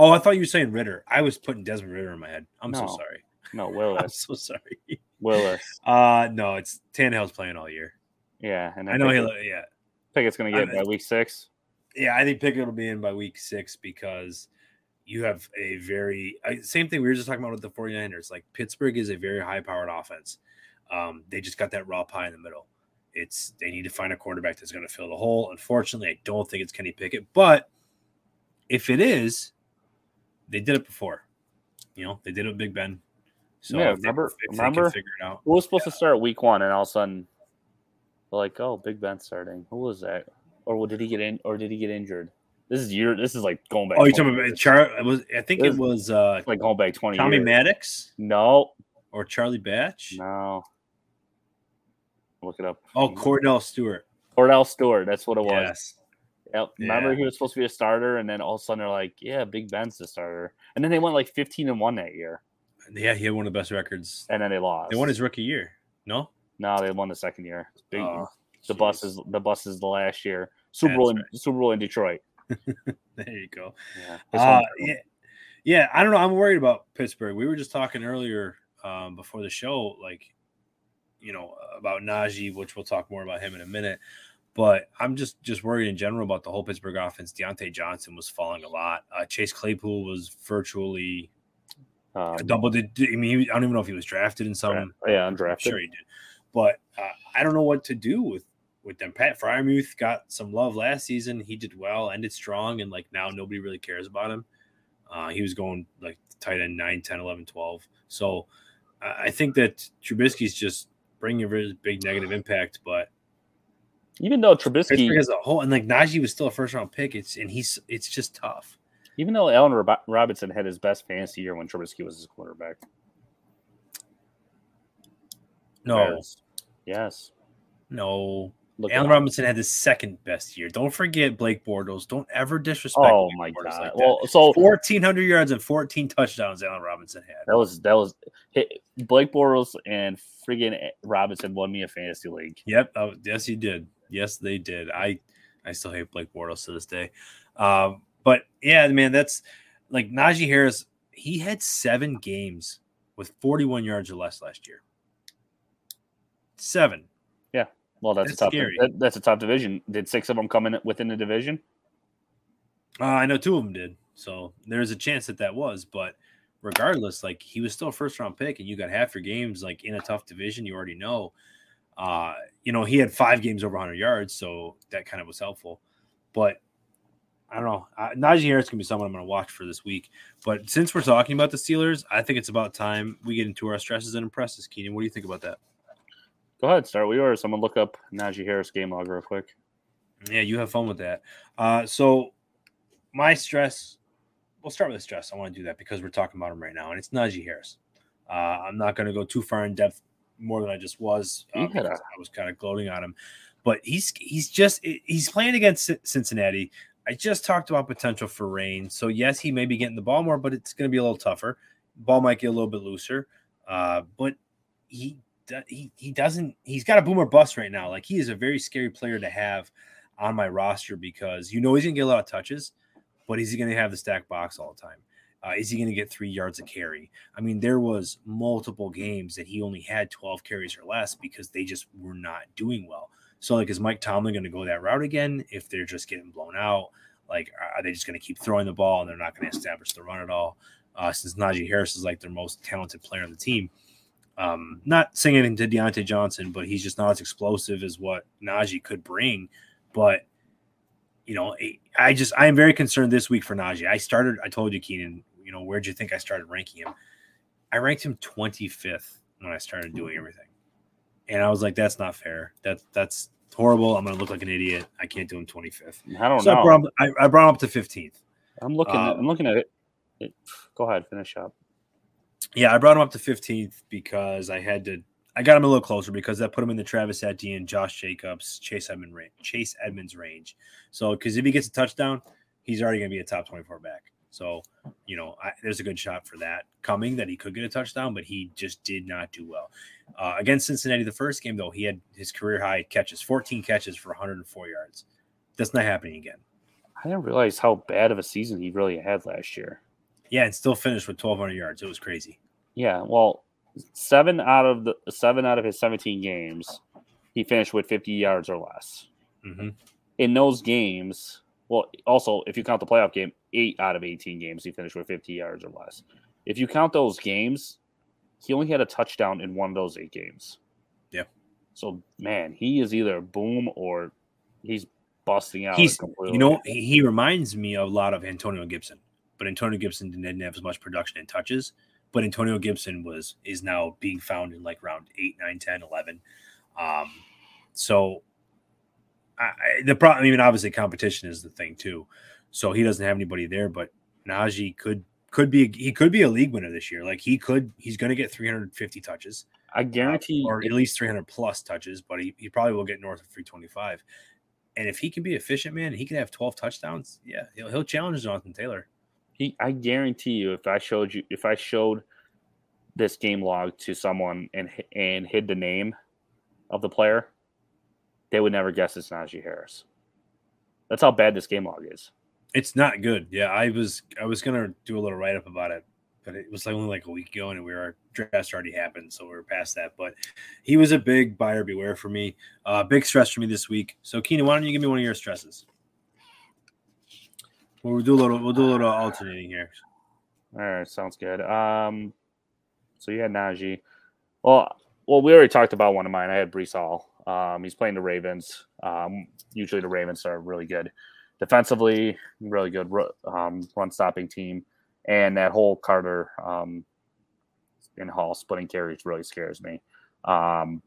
Oh, I thought you were saying Ritter. I was putting Desmond Ridder in my head. I'm so sorry. No, I'm so sorry. Willis. Uh no, it's Tannehill's playing all year. Yeah, and then I know he'll yeah. Pickett's going to get I- by week six. Yeah, I think Pickett will be in by week six because you have a very I, same thing we were just talking about with the 49ers. Like Pittsburgh is a very high powered offense. Um, they just got that raw pie in the middle. It's they need to find a quarterback that's going to fill the hole. Unfortunately, I don't think it's Kenny Pickett, but if it is, they did it before. You know, they did it with Big Ben. So Yeah, remember- they remember? figure it out. Who was supposed to start week one, and all of a sudden, like, "Oh, Big Ben starting." Who was that? Or did he get in? Or did he get injured? This is year. This is like going back. Oh, you 20 talking about. Char? It was I think This it was uh, like going back twenty Tommy years. Maddox No, or Charlie Batch. no. Look it up. Oh, Kordell Stewart. Kordell Stewart. That's what it was. Yes. Yep. Remember, he was supposed to be a starter, and then all of a sudden they're like, "Yeah, Big Ben's the starter," and then they went like fifteen and one that year, Yeah, he had one of the best records. and then they lost. They won his rookie year. No, No, they won the second year. Big, Oh, the bus is the bus is the last year. Super Bowl in right. Super Bowl in Detroit. There you go. Yeah. Uh, yeah, yeah. I don't know. I'm worried about Pittsburgh. We were just talking earlier um, before the show, like you know about Najee, which we'll talk more about him in a minute. But I'm just just worried in general about the whole Pittsburgh offense. Diontae Johnson was falling a lot. Uh, Chase Claypool was virtually um, double. Did I mean? I don't even know if he was drafted in some. yeah, I'm undrafted. sure he did. But uh, I don't know what to do with with them. Pat Freiermuth got some love last season. He did well, ended strong, and like now nobody really cares about him. Uh, he was going like tight end 9, 10, 11, 12. So I I think that Trubisky's just bringing a really big negative impact, but Even though Trubisky, as a whole, and like Najee was still a first round pick, it's and he's it's just tough. even though Allen Rob- Robinson had his best fantasy year when Trubisky was his quarterback. No, Yes. Yes. no. Look Allen. Robinson had his second best year. Don't forget Blake Bortles. Don't ever disrespect. Oh Blake my Bortles god. like well, so 1,400 yards and 14 touchdowns Allen Robinson had. that was that was hit, Blake Bortles and friggin' Robinson won me a fantasy league. Yep. Oh, yes, he did. Yes, they did. I I still hate Blake Bortles to this day. Um, but yeah, man, that's like Najee Harris. He had seven games with 41 yards or less last year. Seven. Yeah. Well, that's, That's a tough. scary. That, that's a tough division. Did six of them come in within the division? Uh, I know two of them did. So there's a chance that that was, but regardless, like he was still a first round pick, and you got half your games like in a tough division. You already know. Uh, you know, he had five games over 100 yards, so that kind of was helpful. But I don't know. Najee Harris can be someone I'm going to watch for this week. But since we're talking about the Steelers, I think it's about time we get into our stresses and impresses. Keenan, what do you think about that? Go ahead, start we are. Someone look up Najee Harris game log real quick. Yeah, you have fun with that. Uh, so my stress, we'll start with the stress. I want to do that because we're talking about him right now, and it's Najee Harris. Uh, I'm not going to go too far in depth more than I just was. Yeah. I was kind of gloating on him, but he's he's just he's playing against Cincinnati. I just talked about potential for rain, so yes, he may be getting the ball more, but it's going to be a little tougher. Ball might get a little bit looser, uh, but he he he doesn't. He's got a boomer bust right now. Like he is a very scary player to have on my roster because you know he's gonna get a lot of touches, but he's gonna have the stack box all the time? Uh, is he going to get three yards a carry? I mean, there was multiple games that he only had 12 carries or less because they just were not doing well. So, like, is Mike Tomlin going to go that route again if they're just getting blown out? Like, are they just going to keep throwing the ball and they're not going to establish the run at all? Uh, since Najee Harris is like their most talented player on the team. Um, not saying anything to Diontae Johnson, but he's just not as explosive as what Najee could bring. But you know, I just I am very concerned this week for Najee. I started. I told you, Keenan. You know, where'd you think I started ranking him? I ranked him 25th when I started doing everything, and I was like, that's not fair. That that's horrible. I'm gonna look like an idiot. I can't do him 25th. I don't So I know. brought, him, I, I brought him up to 15th. I'm looking. Um, I'm looking at it. it. Go ahead, finish up. Yeah, I brought him up to 15th because I had to. I got him a little closer because that put him in the Travis Etienne, Josh Jacobs, Chase Edmond range, Chase Edmonds range. So, because if he gets a touchdown, he's already going to be a top 24 back. So, you know, I, there's a good shot for that coming that he could get a touchdown, but he just did not do well uh, against Cincinnati. The first game though, he had his career high catches, 14 catches for 104 yards. That's not happening again. I didn't realize how bad of a season he really had last year. Yeah, and still finished with 1,200 yards. It was crazy. Yeah, well, seven out of the seven out of his 17 games, he finished with 50 yards or less. Mm-hmm. In those games, well, also if you count the playoff game, eight out of 18 games he finished with 50 yards or less. If you count those games, he only had a touchdown in one of those eight games. Yeah. So man, he is either boom or he's busting out. He's, completely. you know, he, reminds me a lot of Antonio Gibson, but Antonio Gibson didn't have as much production and touches. But Antonio Gibson was is now being found in like round 8, 9, 10, 11. Um, so I, the problem, I mean, obviously competition is the thing too. So he doesn't have anybody there, but Najee could could be he could be a league winner this year. Like he could, he's going to get 350 touches, I uh, guarantee or at least 300 plus touches, but he, he probably will get north of 325. And if he can be efficient, man, he can have 12 touchdowns. Yeah, he'll, he'll challenge Jonathan Taylor. He, I guarantee you, if I showed you, if I showed this game log to someone and and hid the name of the player, they would never guess it's Najee Harris. That's how bad this game log is. It's not good. Yeah, I was I was gonna do a little write up about it, but it was only like a week ago, and we were draft already happened, so we were past that. But he was a big buyer beware for me. Uh, big stress for me this week. So Keenan, why don't you give me one of your stresses? Well, we'll do a little. We'll do a little alternating here. All right, sounds good. Um, so you had Najee. Well, well, we already talked about one of mine. I had Breece Hall. Um, he's playing the Ravens. Um, usually the Ravens are really good defensively, really good um, run stopping team, and that whole Carter um, and Hall splitting carries really scares me. Um,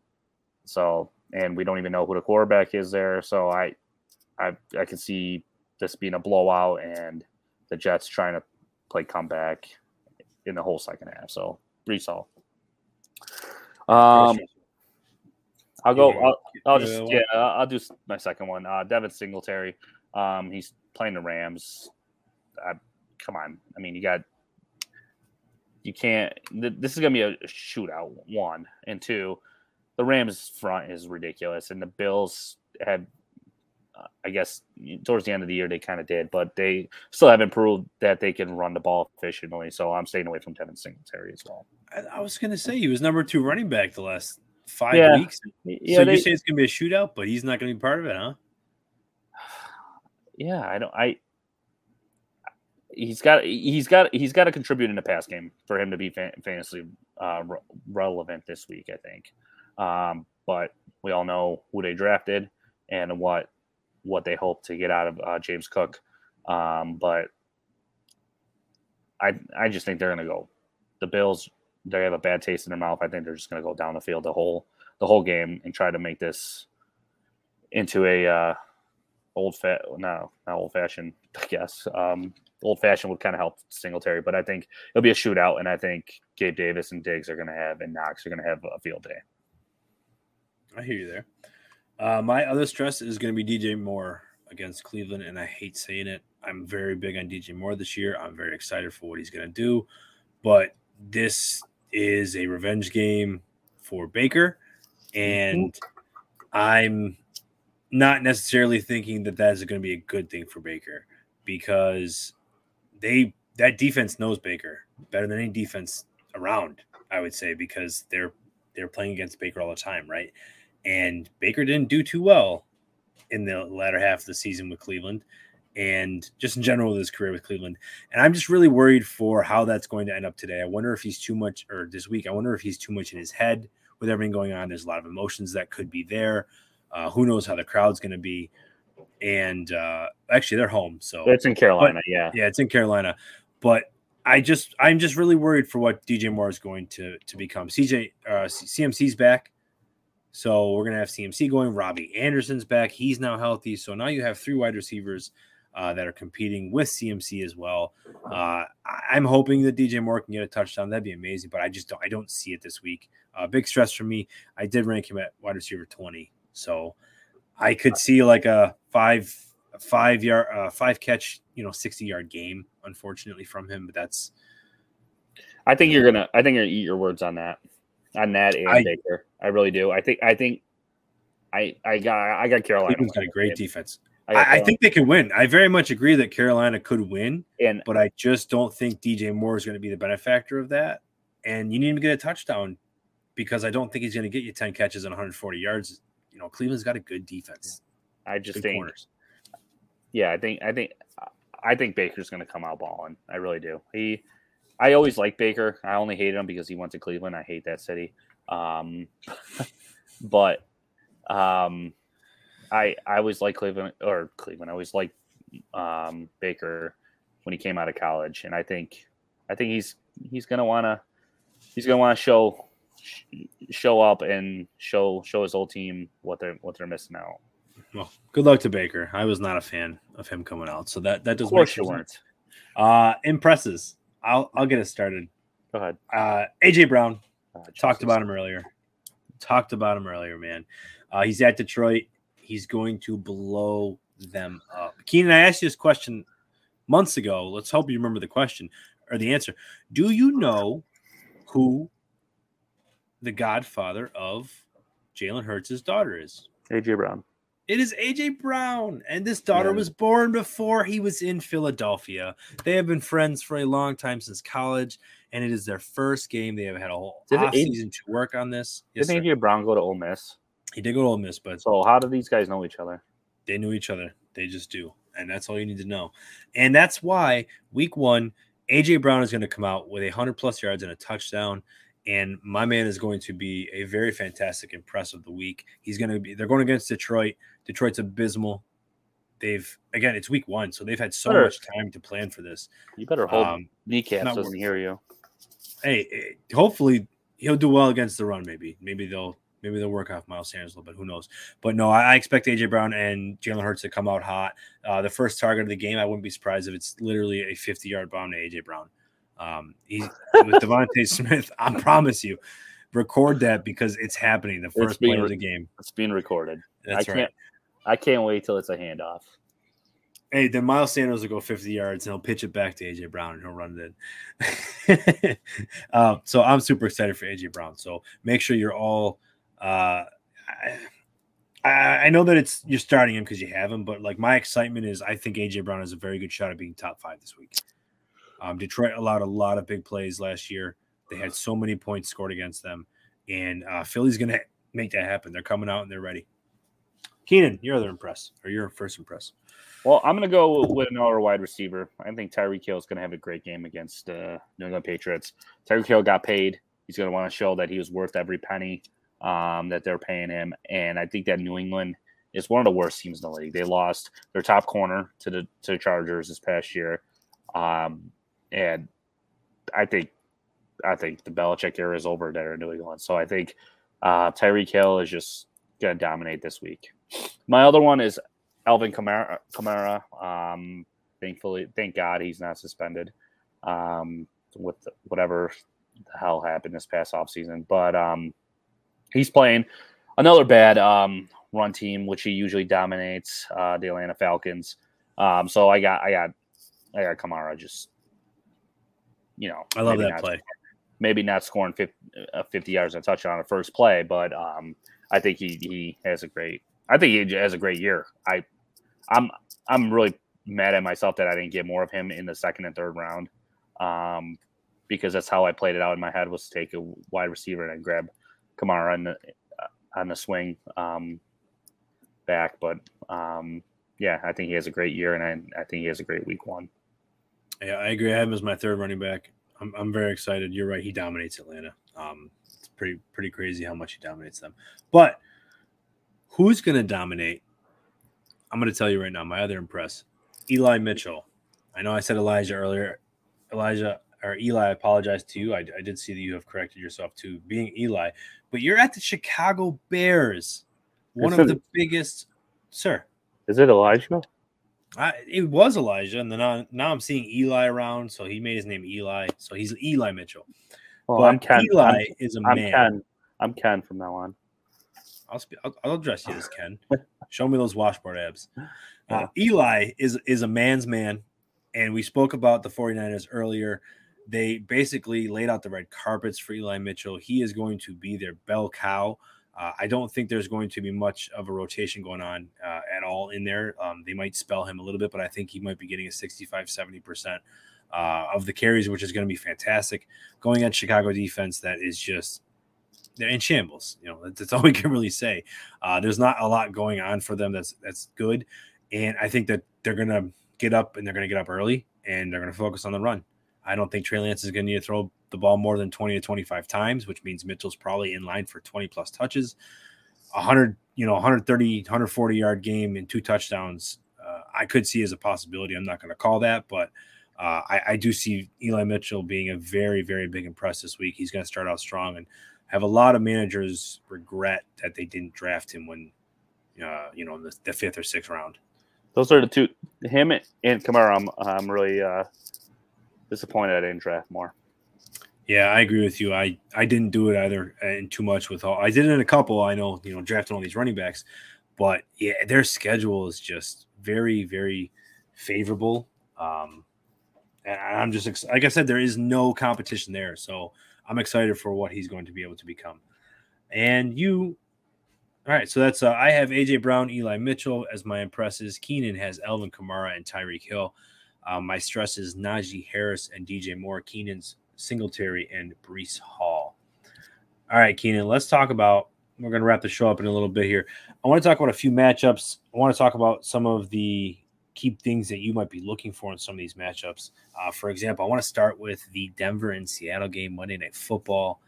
so, and we don't even know who the quarterback is there. So I, I, I can see this being a blowout and the Jets trying to play comeback in the whole second half. So Breece Hall. Um, I'll go. I'll, I'll just yeah. I'll I'll do my second one. Uh, Devin Singletary. Um, he's playing the Rams. Uh, come on. I mean, you got. You can't. th- This is gonna be a shootout. One and two. The Rams front is ridiculous, and the Bills have. Uh, I guess towards the end of the year they kind of did, but they still haven't proved that they can run the ball efficiently. So I'm staying away from Devin Singletary as well. I, I was gonna say he was number two running back the last five Yeah. weeks. Yeah, so they- you say it's gonna be a shootout, but he's not gonna be part of it, huh? Yeah, I don't. I he's got he's got he's got to contribute in the pass game for him to be fan, fantasy uh, re- relevant this week. I think, um, but we all know who they drafted and what what they hope to get out of uh, James Cook. Um, but I I just think they're going to go. The Bills they have a bad taste in their mouth. I think they're just going to go down the field the whole the whole game and try to make this into a uh, old fat no not old fashioned I guess um, old fashioned would kind of help Singletary, but I think it'll be a shootout, and I think Gabe Davis and Diggs are going to have and Knox are going to have a field day. I hear you there. Uh, my other stress is going to be DJ Moore against Cleveland, and I hate saying it. I'm very big on DJ Moore this year. I'm very excited for what he's going to do, but this is a revenge game for Baker, and I'm not necessarily thinking that that is going to be a good thing for Baker because they that defense knows Baker better than any defense around. I would say because they're they're playing against Baker all the time, right? And Baker didn't do too well in the latter half of the season with Cleveland and just in general with his career with Cleveland. And I'm just really worried for how that's going to end up today. I wonder if he's too much, or this week, I wonder if he's too much in his head with everything going on. There's a lot of emotions that could be there. Uh, who knows how the crowd's going to be? And uh, actually, they're home, so it's in Carolina. But, yeah, yeah, it's in Carolina. But I just, I'm just really worried for what DJ Moore is going to to become. CJ, uh, CMC's back. So we're gonna have CMC going. Robbie Anderson's back; he's now healthy. So now you have three wide receivers uh, that are competing with CMC as well. Uh, I'm hoping that DJ Moore can get a touchdown. That'd be amazing, but I just don't. I don't see it this week. Uh, big stress for me. I did rank him at wide receiver 20, so I could see like a five five yard uh, five catch you know 60 yard game unfortunately from him but that's i think you're gonna i think you're gonna eat your words on that on that and I, Baker. I really do. I think I think I I got I got Carolina. Cleveland's got a great defense. I, I, think they could win. I very much agree that Carolina could win, and but I just don't think DJ Moore is going to be the benefactor of that. And you need him to get a touchdown because I don't think he's going to get you ten catches and 140 yards. You know, Cleveland's got a good defense. I just good think, corners. yeah, I think I think I think Baker's going to come out balling. I really do. He I always like Baker. I only hate him because he went to Cleveland. I hate that city. Um, but um, I I always like Cleveland or Cleveland. I always like um, Baker when he came out of college, and I think I think he's he's gonna wanna he's gonna wanna show show up and show show his old team what they're what they're missing out. Well, good luck to Baker. I was not a fan of him coming out, so that that does of course make you weren't. Uh, impresses. I'll I'll get it started. Go ahead. Uh, AJ Brown. Oh, talked about him earlier. Talked about him earlier, man. Uh, he's at Detroit. He's going to blow them up. Keenan, I asked you this question months ago. Let's hope you remember the question or the answer. Do you know who the godfather of Jalen Hurts' daughter is? AJ Brown. It is AJ Brown, and this daughter yeah. was born before he was in Philadelphia. They have been friends for a long time since college, and it is their first game. They have had a whole did off season to work on this. Yes, did AJ Brown go to Ole Miss? He did go to Ole Miss, but so how do these guys know each other? They knew each other. They just do, and that's all you need to know. And that's why Week One, AJ Brown is going to come out with a hundred plus yards and a touchdown and my man is going to be a very fantastic impress of the week. He's going to be they're going against Detroit. Detroit's abysmal. They've again, it's week one, so they've had so better, much time to plan for this. You better hold um, kneecaps doesn't hear you. Hey, eh, hopefully he'll do well against the run. Maybe, maybe they'll maybe they'll work off Miles Sanders a little bit. Who knows? But no, I, I expect AJ Brown and Jalen Hurts to come out hot. Uh, the first target of the game, I wouldn't be surprised if it's literally a 50 yard bomb to AJ Brown. Um, he's with DeVonta Smith. I promise you, record that because it's happening. The first play of the game. It's being recorded. That's I right. Can't, I can't wait till it's a handoff. Hey, then Miles Sanders will go 50 yards and he'll pitch it back to AJ Brown and he'll run it in. uh, so I'm super excited for AJ Brown. So make sure you're all. Uh, I, I know that it's you're starting him because you have him, but like my excitement is I think AJ Brown has a very good shot at being top five this week. Um, Detroit allowed a lot of big plays last year. They had so many points scored against them, and uh, Philly's going to make that happen. They're coming out and they're ready. Keenan, your other impress or your first impress? Well, I'm going to go with another wide receiver. I think Tyreek Hill is going to have a great game against uh, New England Patriots. Tyreek Hill got paid. He's going to want to show that he was worth every penny um, that they're paying him. And I think that New England is one of the worst teams in the league. They lost their top corner to the to Chargers this past year, um, and I think I think the Belichick era is over there in New England. So I think uh, Tyreek Hill is just going to dominate this week. My other one is Alvin Kamara. Kamara. Um, thankfully, thank God he's not suspended um, with whatever the hell happened this past offseason. But um, he's playing another bad um, run team, which he usually dominates uh, the Atlanta Falcons. Um, so I got, I got, I got Kamara just, you know, I love that play. Maybe not scoring 50, uh, 50 yards and a touchdown on a first play, but um, I think he he has a great. I think he has a great year. I, I'm I'm really mad at myself that I didn't get more of him in the second and third round, um, because that's how I played it out in my head was to take a wide receiver and grab Kamara on the uh, on the swing. Um, back. But um, yeah, I think he has a great year, and I, I think he has a great week one. Yeah, I agree. I have him as my third running back. I'm, I'm very excited. You're right. He dominates Atlanta. Um, it's pretty pretty crazy how much he dominates them. But who's going to dominate? I'm going to tell you right now. My other impress, Eli Mitchell. I know I said Elijah earlier. Elijah or Eli, I apologize to you. I, I did see that you have corrected yourself to being Eli, but you're at the Chicago Bears one of the biggest, sir. Is it Elijah? I, it was Elijah, and then I, now I'm seeing Eli around, so he made his name Eli. So he's Eli Mitchell. Well, but I'm Ken. Eli I'm, is a I'm man. Ken. I'm Ken from now on. I'll, speak, I'll, I'll address you as Ken. Show me those washboard abs. Uh, Eli is is a man's man, and we spoke about the 49ers earlier. They basically laid out the red carpets for Eli Mitchell. He is going to be their bell cow. Uh, I don't think there's going to be much of a rotation going on uh, at all in there. Um, they might spell him a little bit, but I think he might be getting a 65, 70% uh, of the carries, which is going to be fantastic. Going at Chicago defense, that is just they're in shambles. You know, that's, all we can really say. Uh, there's not a lot going on for them that's that's good, and I think that they're going to get up and they're going to get up early and they're going to focus on the run. I don't think Trey Lance is going to need to throw the ball more than 20 to 25 times, which means Mitchell's probably in line for 20 plus touches. 100, you know, 130, 140 yard game and two touchdowns. Uh, I could see as a possibility. I'm not going to call that, but uh, I, I, do see Eli Mitchell being a very, very big impress this week. He's going to start out strong and have a lot of managers regret that they didn't draft him when, uh, you know, the, the, fifth or sixth round. Those are the two. Him and Kamara. I'm, I'm really uh, disappointed I didn't draft more. Yeah, I agree with you. I I didn't do it either and too much with all. I did it in a couple. I know, you know, drafting all these running backs, but yeah, their schedule is just very very favorable. Um, and I'm just like I said, there is no competition there, so I'm excited for what he's going to be able to become. And you, all right. So that's uh, I have AJ Brown, Eli Mitchell as my impresses. Keenan has Alvin Kamara and Tyreek Hill. Um, my stress is Najee Harris and DJ Moore. Keenan's Singletary and Breece Hall. All right, Keenan, let's talk about. We're going to wrap the show up in a little bit here. I want to talk about a few matchups. I want to talk about some of the key things that you might be looking for in some of these matchups. Uh, for example, I want to start with the Denver and Seattle game, Monday Night Football.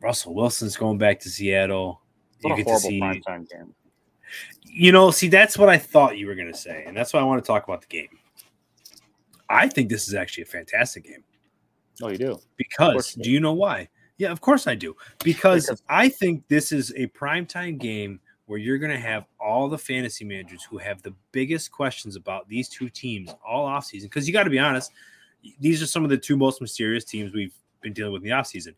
Russell Wilson's going back to Seattle. What you get to see, game. You know, see, that's what I thought you were going to say, and that's why I want to talk about the game. I think this is actually a fantastic game. Oh, you do? Because do you know why? Yeah, of course I do. Because, because I think this is a primetime game where you're going to have all the fantasy managers who have the biggest questions about these two teams all offseason. Because you got to be honest, these are some of the two most mysterious teams we've been dealing with in the offseason.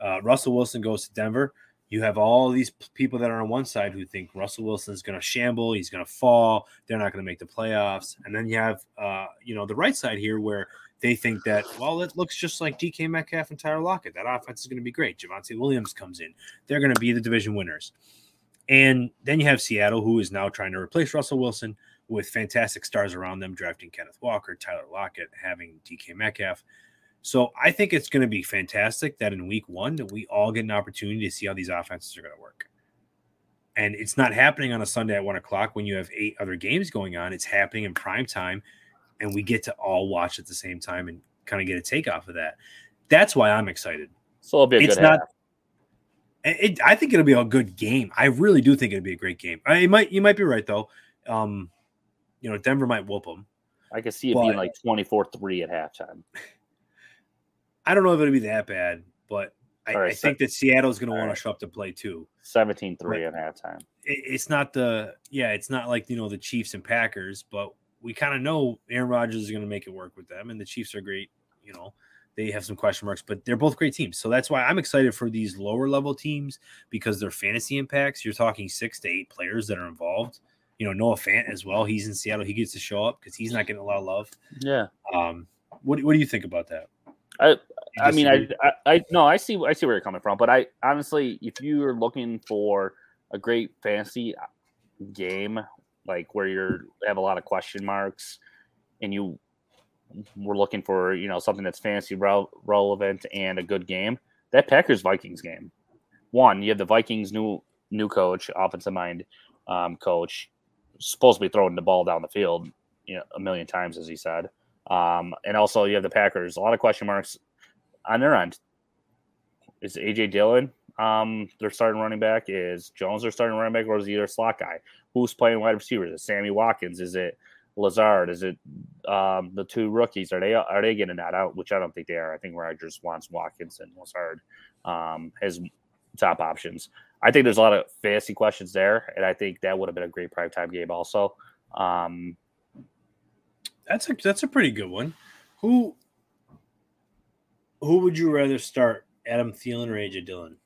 Uh, Russell Wilson goes to Denver. You have all these people that are on one side who think Russell Wilson is going to shamble, he's going to fall, they're not going to make the playoffs, and then you have, uh, you know, the right side here where they think that, well, it looks just like DK Metcalf and Tyler Lockett. That offense is going to be great. Javonte Williams comes in. They're going to be the division winners. And then you have Seattle, who is now trying to replace Russell Wilson with fantastic stars around them, drafting Kenneth Walker, Tyler Lockett, having DK Metcalf. So I think it's going to be fantastic that in week one that we all get an opportunity to see how these offenses are going to work. And it's not happening on a Sunday at one o'clock when you have eight other games going on. It's happening in prime time, and we get to all watch at the same time and kind of get a take off of that. That's why I'm excited. So it'll be a it's not. It, I think it'll be a good game. I really do think it'll be a great game. I might. You might be right though. Um, you know, Denver might whoop them. I could see it But- being like 24-3 at halftime. I don't know if it'll be that bad, but I, right, I think that Seattle's going to want to show up to play too. 17-3 at halftime. it- it's not the yeah, it's not like you know the Chiefs and Packers, but we kind of know Aaron Rodgers is going to make it work with them, and the Chiefs are great. You know, they have some question marks, but they're both great teams. So that's why I'm excited for these lower level teams because their fantasy impacts. You're talking six to eight players that are involved. You know, Noah Fant as well. He's in Seattle. He gets to show up because he's not getting a lot of love. Yeah. Um, what what do you think about that? I- I mean, I. I, I no, I see, I see where you're coming from, but I honestly, if you are looking for a great fantasy game, like where you're have a lot of question marks, and you were looking for, you know, something that's rel- relevant and a good game, that Packers Vikings game. One, you have the Vikings new new coach, offensive mind um, coach, supposed to be throwing the ball down the field, you know, a million times, as he said. Um, and also you have the Packers, a lot of question marks on their end. Is AJ Dillon um their starting running back? Is Jones their starting running back, or is he their slot guy? Who's playing wide receiver? Is it Sammy Watkins? Is it Lazard? Is it um the two rookies? Are they are they getting that out? Which I don't think they are. I think Rodgers wants Watkins and Lazard um as top options. I think there's a lot of fantasy questions there, and I think that would have been a great primetime game also. Um That's a that's a pretty good one. Who who would you rather start, Adam Thielen or AJ Dillon?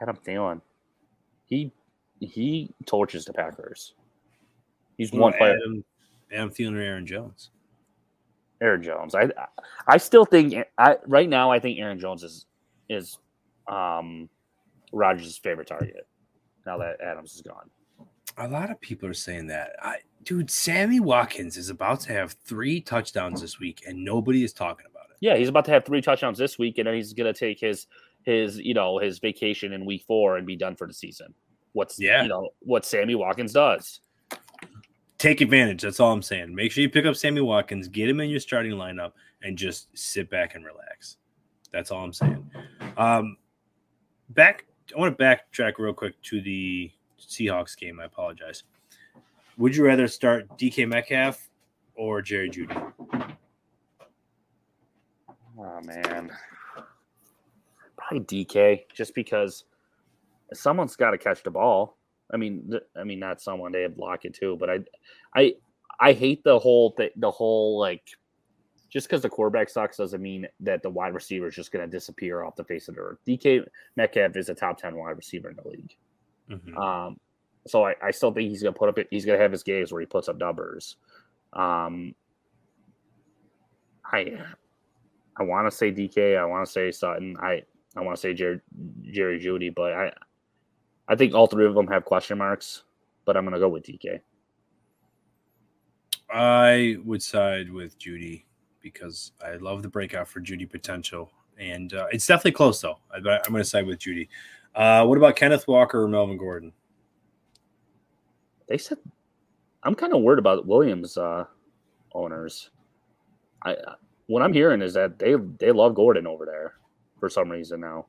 Adam Thielen, he he torches the Packers. He's one player. Adam, or Aaron Jones? Aaron Jones. I I still think I right now I think Aaron Jones is is um Rodgers' favorite target. Now that Adams is gone. A lot of people are saying that. I, dude, Sammy Watkins is about to have three touchdowns this week, and nobody is talking about it. Yeah, he's about to have three touchdowns this week, and then he's gonna take his his you know his vacation in week four and be done for the season. What's Yeah. you know what Sammy Watkins does. Take advantage. That's all I'm saying. Make sure you pick up Sammy Watkins, get him in your starting lineup, and just sit back and relax. That's all I'm saying. Um, back. I want to backtrack real quick to the Seahawks game. I apologize. Would you rather start DK Metcalf or Jerry Jeudy? Oh man, probably DK just because someone's got to catch the ball. I mean, th- I mean not someone they have Lockett too, but I, I, I hate the whole th- the whole like just because the quarterback sucks doesn't mean that the wide receiver is just going to disappear off the face of the earth. DK Metcalf is a top ten wide receiver in the league. Mhm. Um, so I, I still think he's gonna put up. He's gonna have his games where he puts up numbers. Um, I I want to say DK. I want to say Sutton. I I want to say Jerry, Jerry Jeudy, but I I think all three of them have question marks. But I'm gonna go with DK. I would side with Jeudy because I love the breakout for Jeudy potential, and uh, it's definitely close though. I, I'm going to side with Jeudy. Uh, what about Kenneth Walker or Melvin Gordon? They said I'm kind of worried about Williams uh, owners. I what I'm hearing is that they they love Gordon over there for some reason now.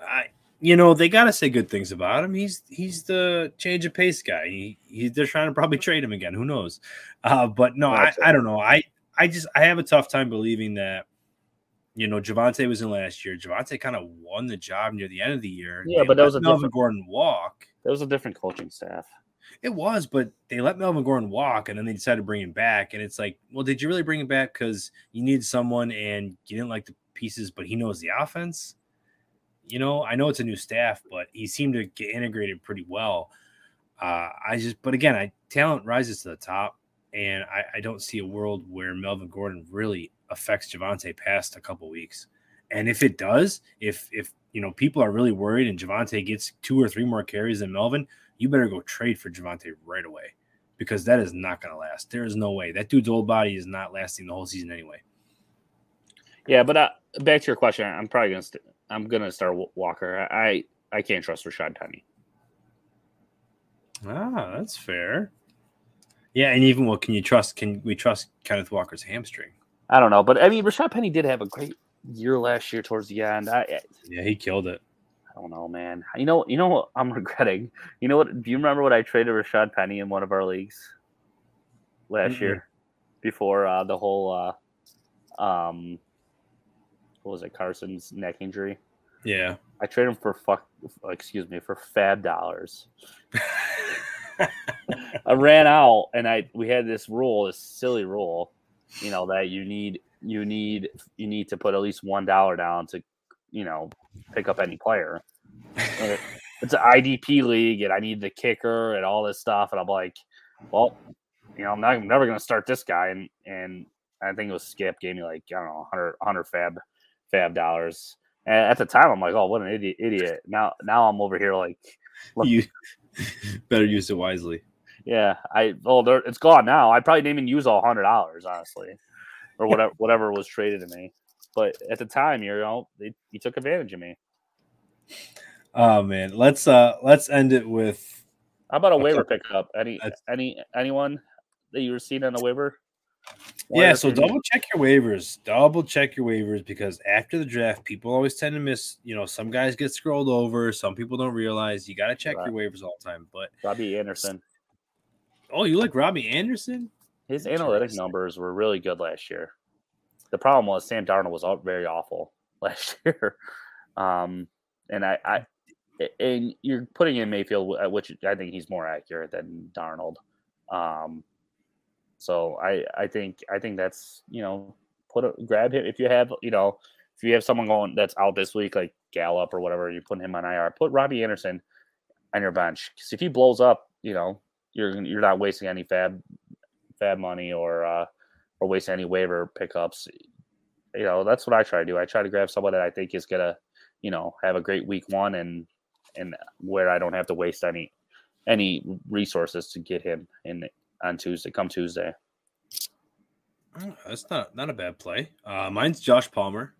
I, you know, they got to say good things about him. He's he's the change of pace guy. He, he they're trying to probably trade him again. Who knows? Uh, but no, I, I don't know. I I just I have a tough time believing that. You know, Javonte was in last year. Javonte kind of won the job near the end of the year. Yeah, They but that was a Melvin different- Gordon walk. There was a different coaching staff. It was, but they let Melvin Gordon walk, and then they decided to bring him back. And it's like, well, did you really bring him back because you needed someone and you didn't like the pieces, but he knows the offense? You know, I know it's a new staff, but he seemed to get integrated pretty well. Uh, I just, but again, I talent rises to the top, and I, I don't see a world where Melvin Gordon really affects Javonte past a couple weeks. And if it does, if if you know people are really worried and Javonte gets two or three more carries than Melvin, you better go trade for Javonte right away because that is not going to last. There is no way that dude's old body is not lasting the whole season anyway. Yeah, but uh, back to your question, I'm probably gonna st- I'm gonna start Walker. I I can't trust Rashad Penny. Ah, that's fair. Yeah, and even what can you trust? Can we trust Kenneth Walker's hamstring? I don't know, but I mean, Rashad Penny did have a great year last year towards the end. I, yeah, he killed it. I don't know, man. You know, you know what I'm regretting. You know what? Do you remember what I traded Rashad Penny in one of our leagues last mm-hmm. year before uh, the whole uh, um, what was it? Carson's neck injury. Yeah, I traded him for fuck. Excuse me, for FAAB dollars. I ran out, and I we had this rule, this silly rule, you know, that you need you need you need to put at least one dollar down to, you know, pick up any player. it's an IDP league, and I need the kicker and all this stuff, and I'm like, well, you know, I'm, not, I'm never going to start this guy, and and I think it was Skip gave me like I don't know 100, 100 FAAB FAAB dollars. And at the time, I'm like, oh, what an idiot! Idiot. Now, now I'm over here like, look, you better use it wisely. Yeah, I well, it's gone now. I probably didn't even use all hundred dollars, honestly, or whatever whatever was traded to me. But at the time, you know, they, he took advantage of me. Oh man, let's uh let's end it with. How about a waiver pickup? Any any anyone that you were seeing on the waiver? Yeah, so double check your waivers. Double check your waivers because after the draft, people always tend to miss. You know, some guys get scrolled over. Some people don't realize you got to check right. your waivers all the time. But Robby Anderson. Oh, you like Robby Anderson? His analytic numbers were really good last year. The problem was Sam Darnold was very awful last year. Um, and I, I, and you're putting in Mayfield, which I think he's more accurate than Darnold. Um, so I, I think, I think that's you know, put a grab him if you have, you know, if you have someone going that's out this week like Gallup or whatever, you put him on IR. Put Robby Anderson on your bench because if he blows up, you know, you're you're not wasting any FAAB FAAB money or uh, or wasting any waiver pickups. You know, that's what I try to do. I try to grab someone that I think is gonna, you know, have a great week one and and where I don't have to waste any any resources to get him in on Tuesday, come Tuesday. Oh, that's not not a bad play. Uh, mine's Josh Palmer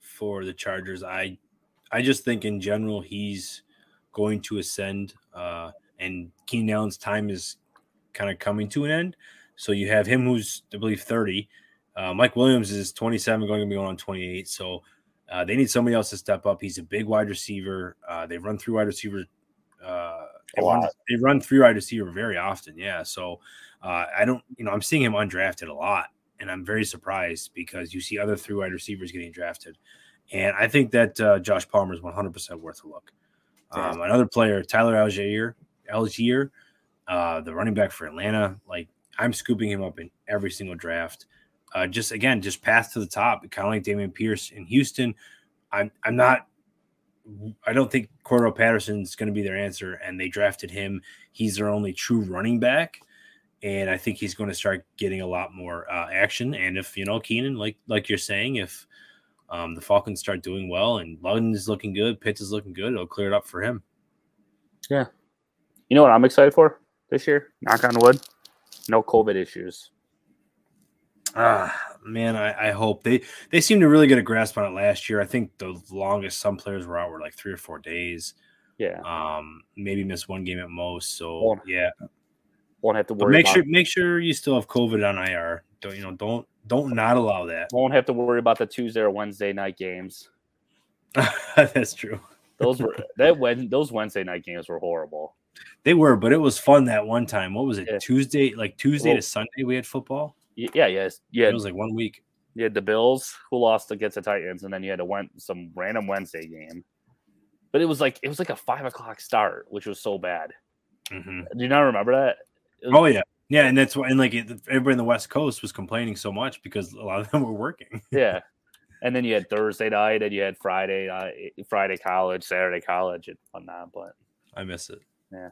for the Chargers. I I just think in general he's going to ascend. Uh, and Keenan Allen's time is kind of coming to an end. So you have him who's, I believe, 30. Uh, Mike Williams is 27, going to be going on 28. So uh, they need somebody else to step up. He's a big wide receiver. Uh, they run through wide receiver. Uh, they, run, they run through wide receiver very often. Yeah. So uh, I don't, you know, I'm seeing him undrafted a lot, and I'm very surprised because you see other three wide receivers getting drafted. And I think that uh, Josh Palmer is 100% worth a look. Um, another player, Tyler Allgeier, Allgeier, uh, the running back for Atlanta. Like I'm scooping him up in every single draft. Uh, just again, just path to the top, kind of like Dameon Pierce in Houston. I'm I'm not. I don't think Cordarrelle Patterson's going to be their answer, and they drafted him. He's their only true running back, and I think he's going to start getting a lot more uh, action. And if you know Keenan, like like you're saying, if um, the Falcons start doing well and London is looking good, Pitts is looking good, it'll clear it up for him. Yeah, you know what I'm excited for this year? Knock on wood. No COVID issues. Ah, man, I, I, hope they they seem to really get a grasp on it last year. I think the longest some players were out were like three or four days. Yeah. Um, maybe miss one game at most. So won't, yeah, won't have to worry. But make sure make sure you still have COVID on IR. Don't you know? Don't don't not allow that. Won't have to worry about the Tuesday or Wednesday night games. That's true. Those were that when those Wednesday night games were horrible. They were, but it was fun that one time. What was it? Yeah. Tuesday, like Tuesday well, to Sunday, we had football. Yeah, yes, yeah. It was like one week. You had the Bills who lost against the Titans, and then you had a went some random Wednesday game. But it was like it was like a five o'clock start, which was so bad. Mm-hmm. Do you not remember that? Was, oh yeah, yeah, and that's why, and like everybody in the West Coast was complaining so much because a lot of them were working. yeah, and then you had Thursday night, and you had Friday, uh, Friday college, Saturday college, and whatnot. But I miss it. Yeah.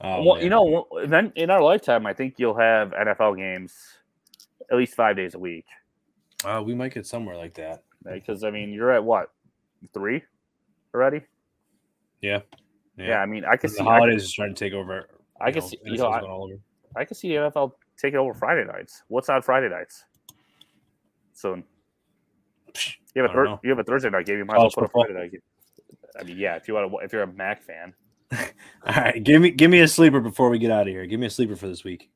Oh, well, man. you know, then in our lifetime, I think you'll have NFL games at least five days a week. Uh, we might get somewhere like that. Because I mean, you're at what three already? Yeah. Yeah, yeah I mean, I can see the holidays are starting to take over. I can know, see. You know, I, I can see the NFL taking over Friday nights. What's on Friday nights? So You have a thir- you have a Thursday night game. You might as well put a Friday night game. I mean, yeah, if you want to, if you're a Mac fan, All right, give me give me a sleeper before we get out of here. Give me a sleeper for this week.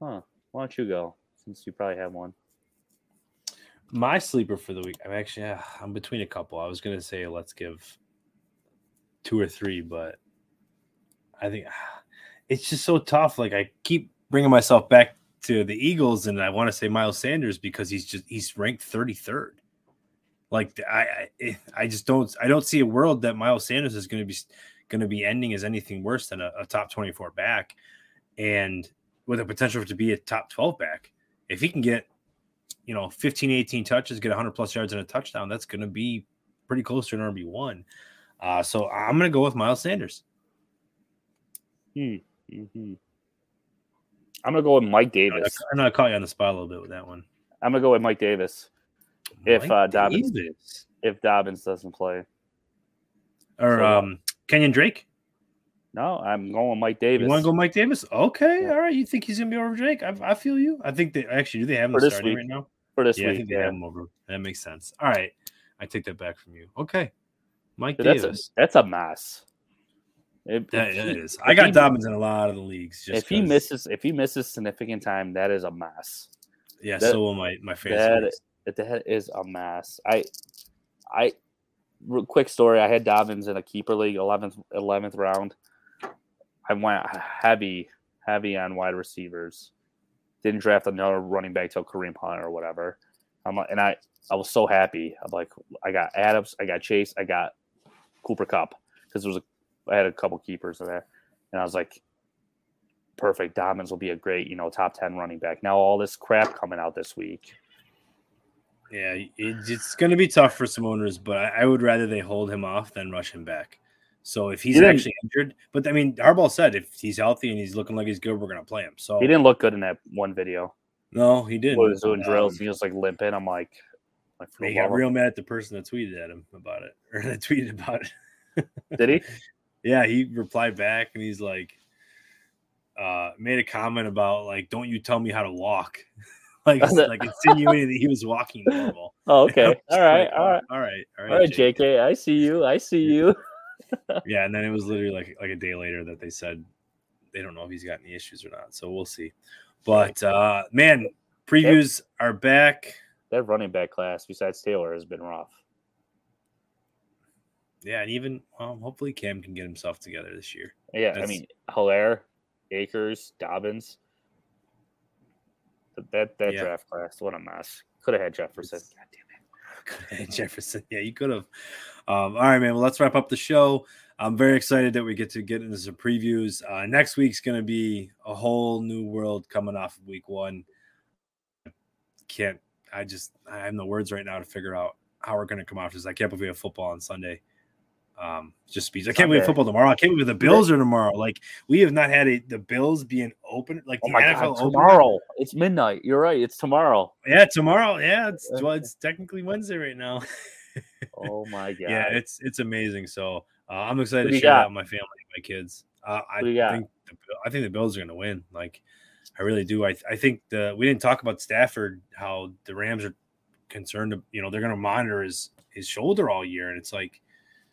huh? Why don't you go since you probably have one? My sleeper for the week. I'm actually uh, I'm between a couple. I was gonna say let's give two or three, but I think it's just so tough. Like I keep bringing myself back to the Eagles, and I want to say Miles Sanders because he's just he's ranked 33rd. Like I, I, eh, I just don't, I don't see a world that Miles Sanders is going to be going to be ending as anything worse than a, a top 24 back, and with a potential to be a top 12 back. If he can get, you know, 15, 18 touches, get 100 plus yards and a touchdown, that's going to be pretty close to an RB one. Uh, so I'm going to go with Miles Sanders. Hmm. Mm-hmm. I'm gonna go with Mike Davis. I know I caught you on the spot a little bit with that one. I'm gonna go with Mike Davis if Mike uh, Dobbins Davis. if Dobbins doesn't play. or So, um, Kenyon Drake. No, I'm going with Mike Davis. You want to go Mike Davis? Okay, Yeah. all right. You think he's gonna be over Jake? I, I feel you. I think they actually do. They have him starting week. right now. for this yeah, I week? think they Yeah, have him over. That makes sense. All right, I take that back from you. Okay, Mike Dude, that's a Davis. that's a mess. If it is. I got Dobbins in a lot of the leagues. Just If he misses, if he misses significant time, that is a mess. yeah, that- so will my my fantasy. That that is a mess. I, I, quick story. I had Dobbins in a keeper league, eleventh eleventh round. I went heavy, heavy on wide receivers. Didn't draft another running back till Kareem Hunt or whatever. I'm like, and I, I was so happy. I'm like, I got Adams, I got Chase, I got Cooper Kupp because there was a, I had a couple keepers in there, and I was like, perfect. Dobbins will be a great, you know, top ten running back. Now all this crap coming out this week. Yeah, it's going to be tough for some owners, but I, I would rather they hold him off than rush him back. So if he's He actually injured, but I mean, Harbaugh said if he's healthy and he's looking like he's good, we're going to play him. So He didn't look good in that one video. no, he didn't. He was doing drills. Um, he was like limping. I'm like, like he got real mad at the person that tweeted at him about it, or that tweeted about it. Did he? Yeah, he replied back and he's like, uh, made a comment about like, "Don't you tell me how to walk," like like insinuating that he was walking normal. Oh, okay. All right. like, All right. all right, all right, All right, Jake. JK. I see you. I see you. Yeah, and then it was literally like like a day later that they said they don't know if he's got any issues or not. So we'll see. But uh man, previews are back. That running back class, besides Taylor, has been rough. Yeah, and even well, hopefully Cam can get himself together this year. Yeah, I mean, Helaire, Akers, Dobbins. That that, that Yeah. draft class, what a mess. Could have had Jefferson. It's- God damn it. Could have had Jefferson. Yeah, you could have. Um, all right, man. Well, let's wrap up the show. I'm very excited that we get to get into some previews. Uh, next week's going to be a whole new world coming off of week one. Can't, I just, I have no words right now to figure out how we're going to come off this. I can't believe we have football on Sunday. Um, just speech. I can't believe football tomorrow. I can't believe the Bills are tomorrow. Like, we have not had a, the Bills being open, like Oh the my NFL god, open. tomorrow. It's midnight. You're right. It's tomorrow. Yeah, tomorrow. Yeah, it's, well, it's technically Wednesday right now. Oh my god. yeah, it's it's amazing. So uh, I'm excited to share got? that with my family, my kids. Uh, I Who you got? think the, I think the Bills are going to win. Like I really do. I I think the we didn't talk about Stafford how the Rams are concerned. You know they're going to monitor his his shoulder all year, and it's like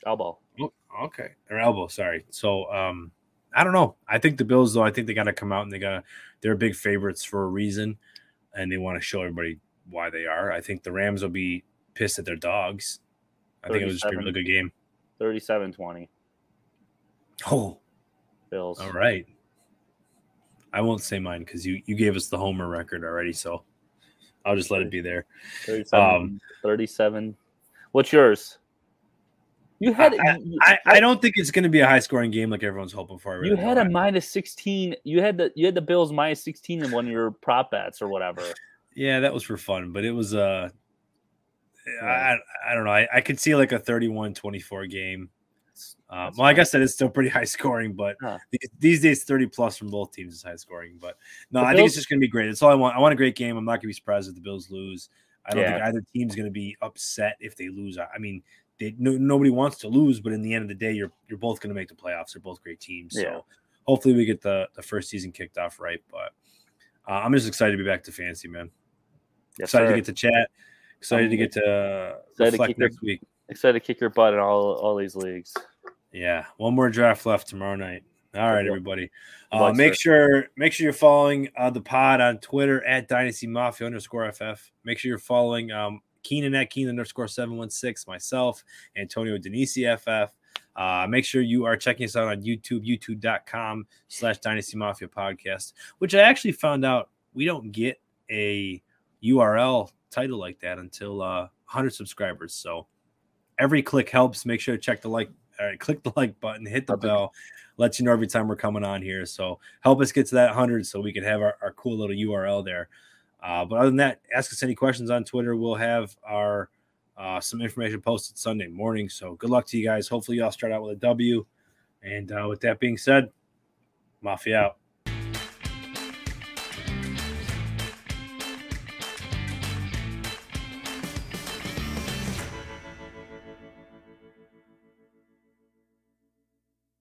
elbow. oh, okay or elbow. Sorry. So um I don't know. I think the Bills though. I think they got to come out and they got to they're big favorites for a reason, and they want to show everybody why they are. I think the Rams will be pissed at their dogs. I think it was just a really good game. 37 20. Oh, Bills. all right. I won't say mine because you you gave us the homer record already, so I'll just let it be there. 37. Um, 37. What's yours? You had I- I, I don't think it's going to be a high scoring game like everyone's hoping for. I you really had a minus 16. You had the you had the Bills minus 16 in one of your prop bets or whatever. yeah, that was for fun, but it was uh. I I don't know. I, I could see like a 31-24 game. Uh, That's well, I guess that is still pretty high scoring, but Huh. these, these days, 30 plus from both teams is high scoring. But no, The I think it's just going to be great. That's all I want. I want a great game. I'm not going to be surprised if the Bills lose. I don't think either team's going to be upset if they lose. I I mean, they, no, nobody wants to lose, but in the end of the day, you're you're both going to make the playoffs. They're both great teams. Yeah. So hopefully we get the the first season kicked off right. But uh, I'm just excited to be back to fancy, man. Yes, excited sir. to get to chat. Excited to get to excited to kick your- next week. Excited to kick your butt in all all these leagues. Yeah, one more draft left tomorrow night. All right, everybody. Uh, make sure make sure you're following uh, the pod on Twitter at Dynasty Mafia underscore FF. Make sure you're following um, Keenan at Keenan underscore seven one six. Myself, Antonio Denisi FF. Uh, make sure you are checking us out on YouTube, youtube.com slash Dynasty Mafia podcast, which I actually found out we don't get a URL title like that until uh, 100 subscribers. So every click helps. Make sure to check the like, all right, click the like button, hit the Okay. bell, let you know every time we're coming on here. So help us get to that 100 so we can have our, our cool little URL there. Uh, but other than that, ask us any questions on Twitter. We'll have our uh, some information posted Sunday morning. So good luck to you guys. Hopefully, y'all start out with a W. And uh, with that being said, Mafia out.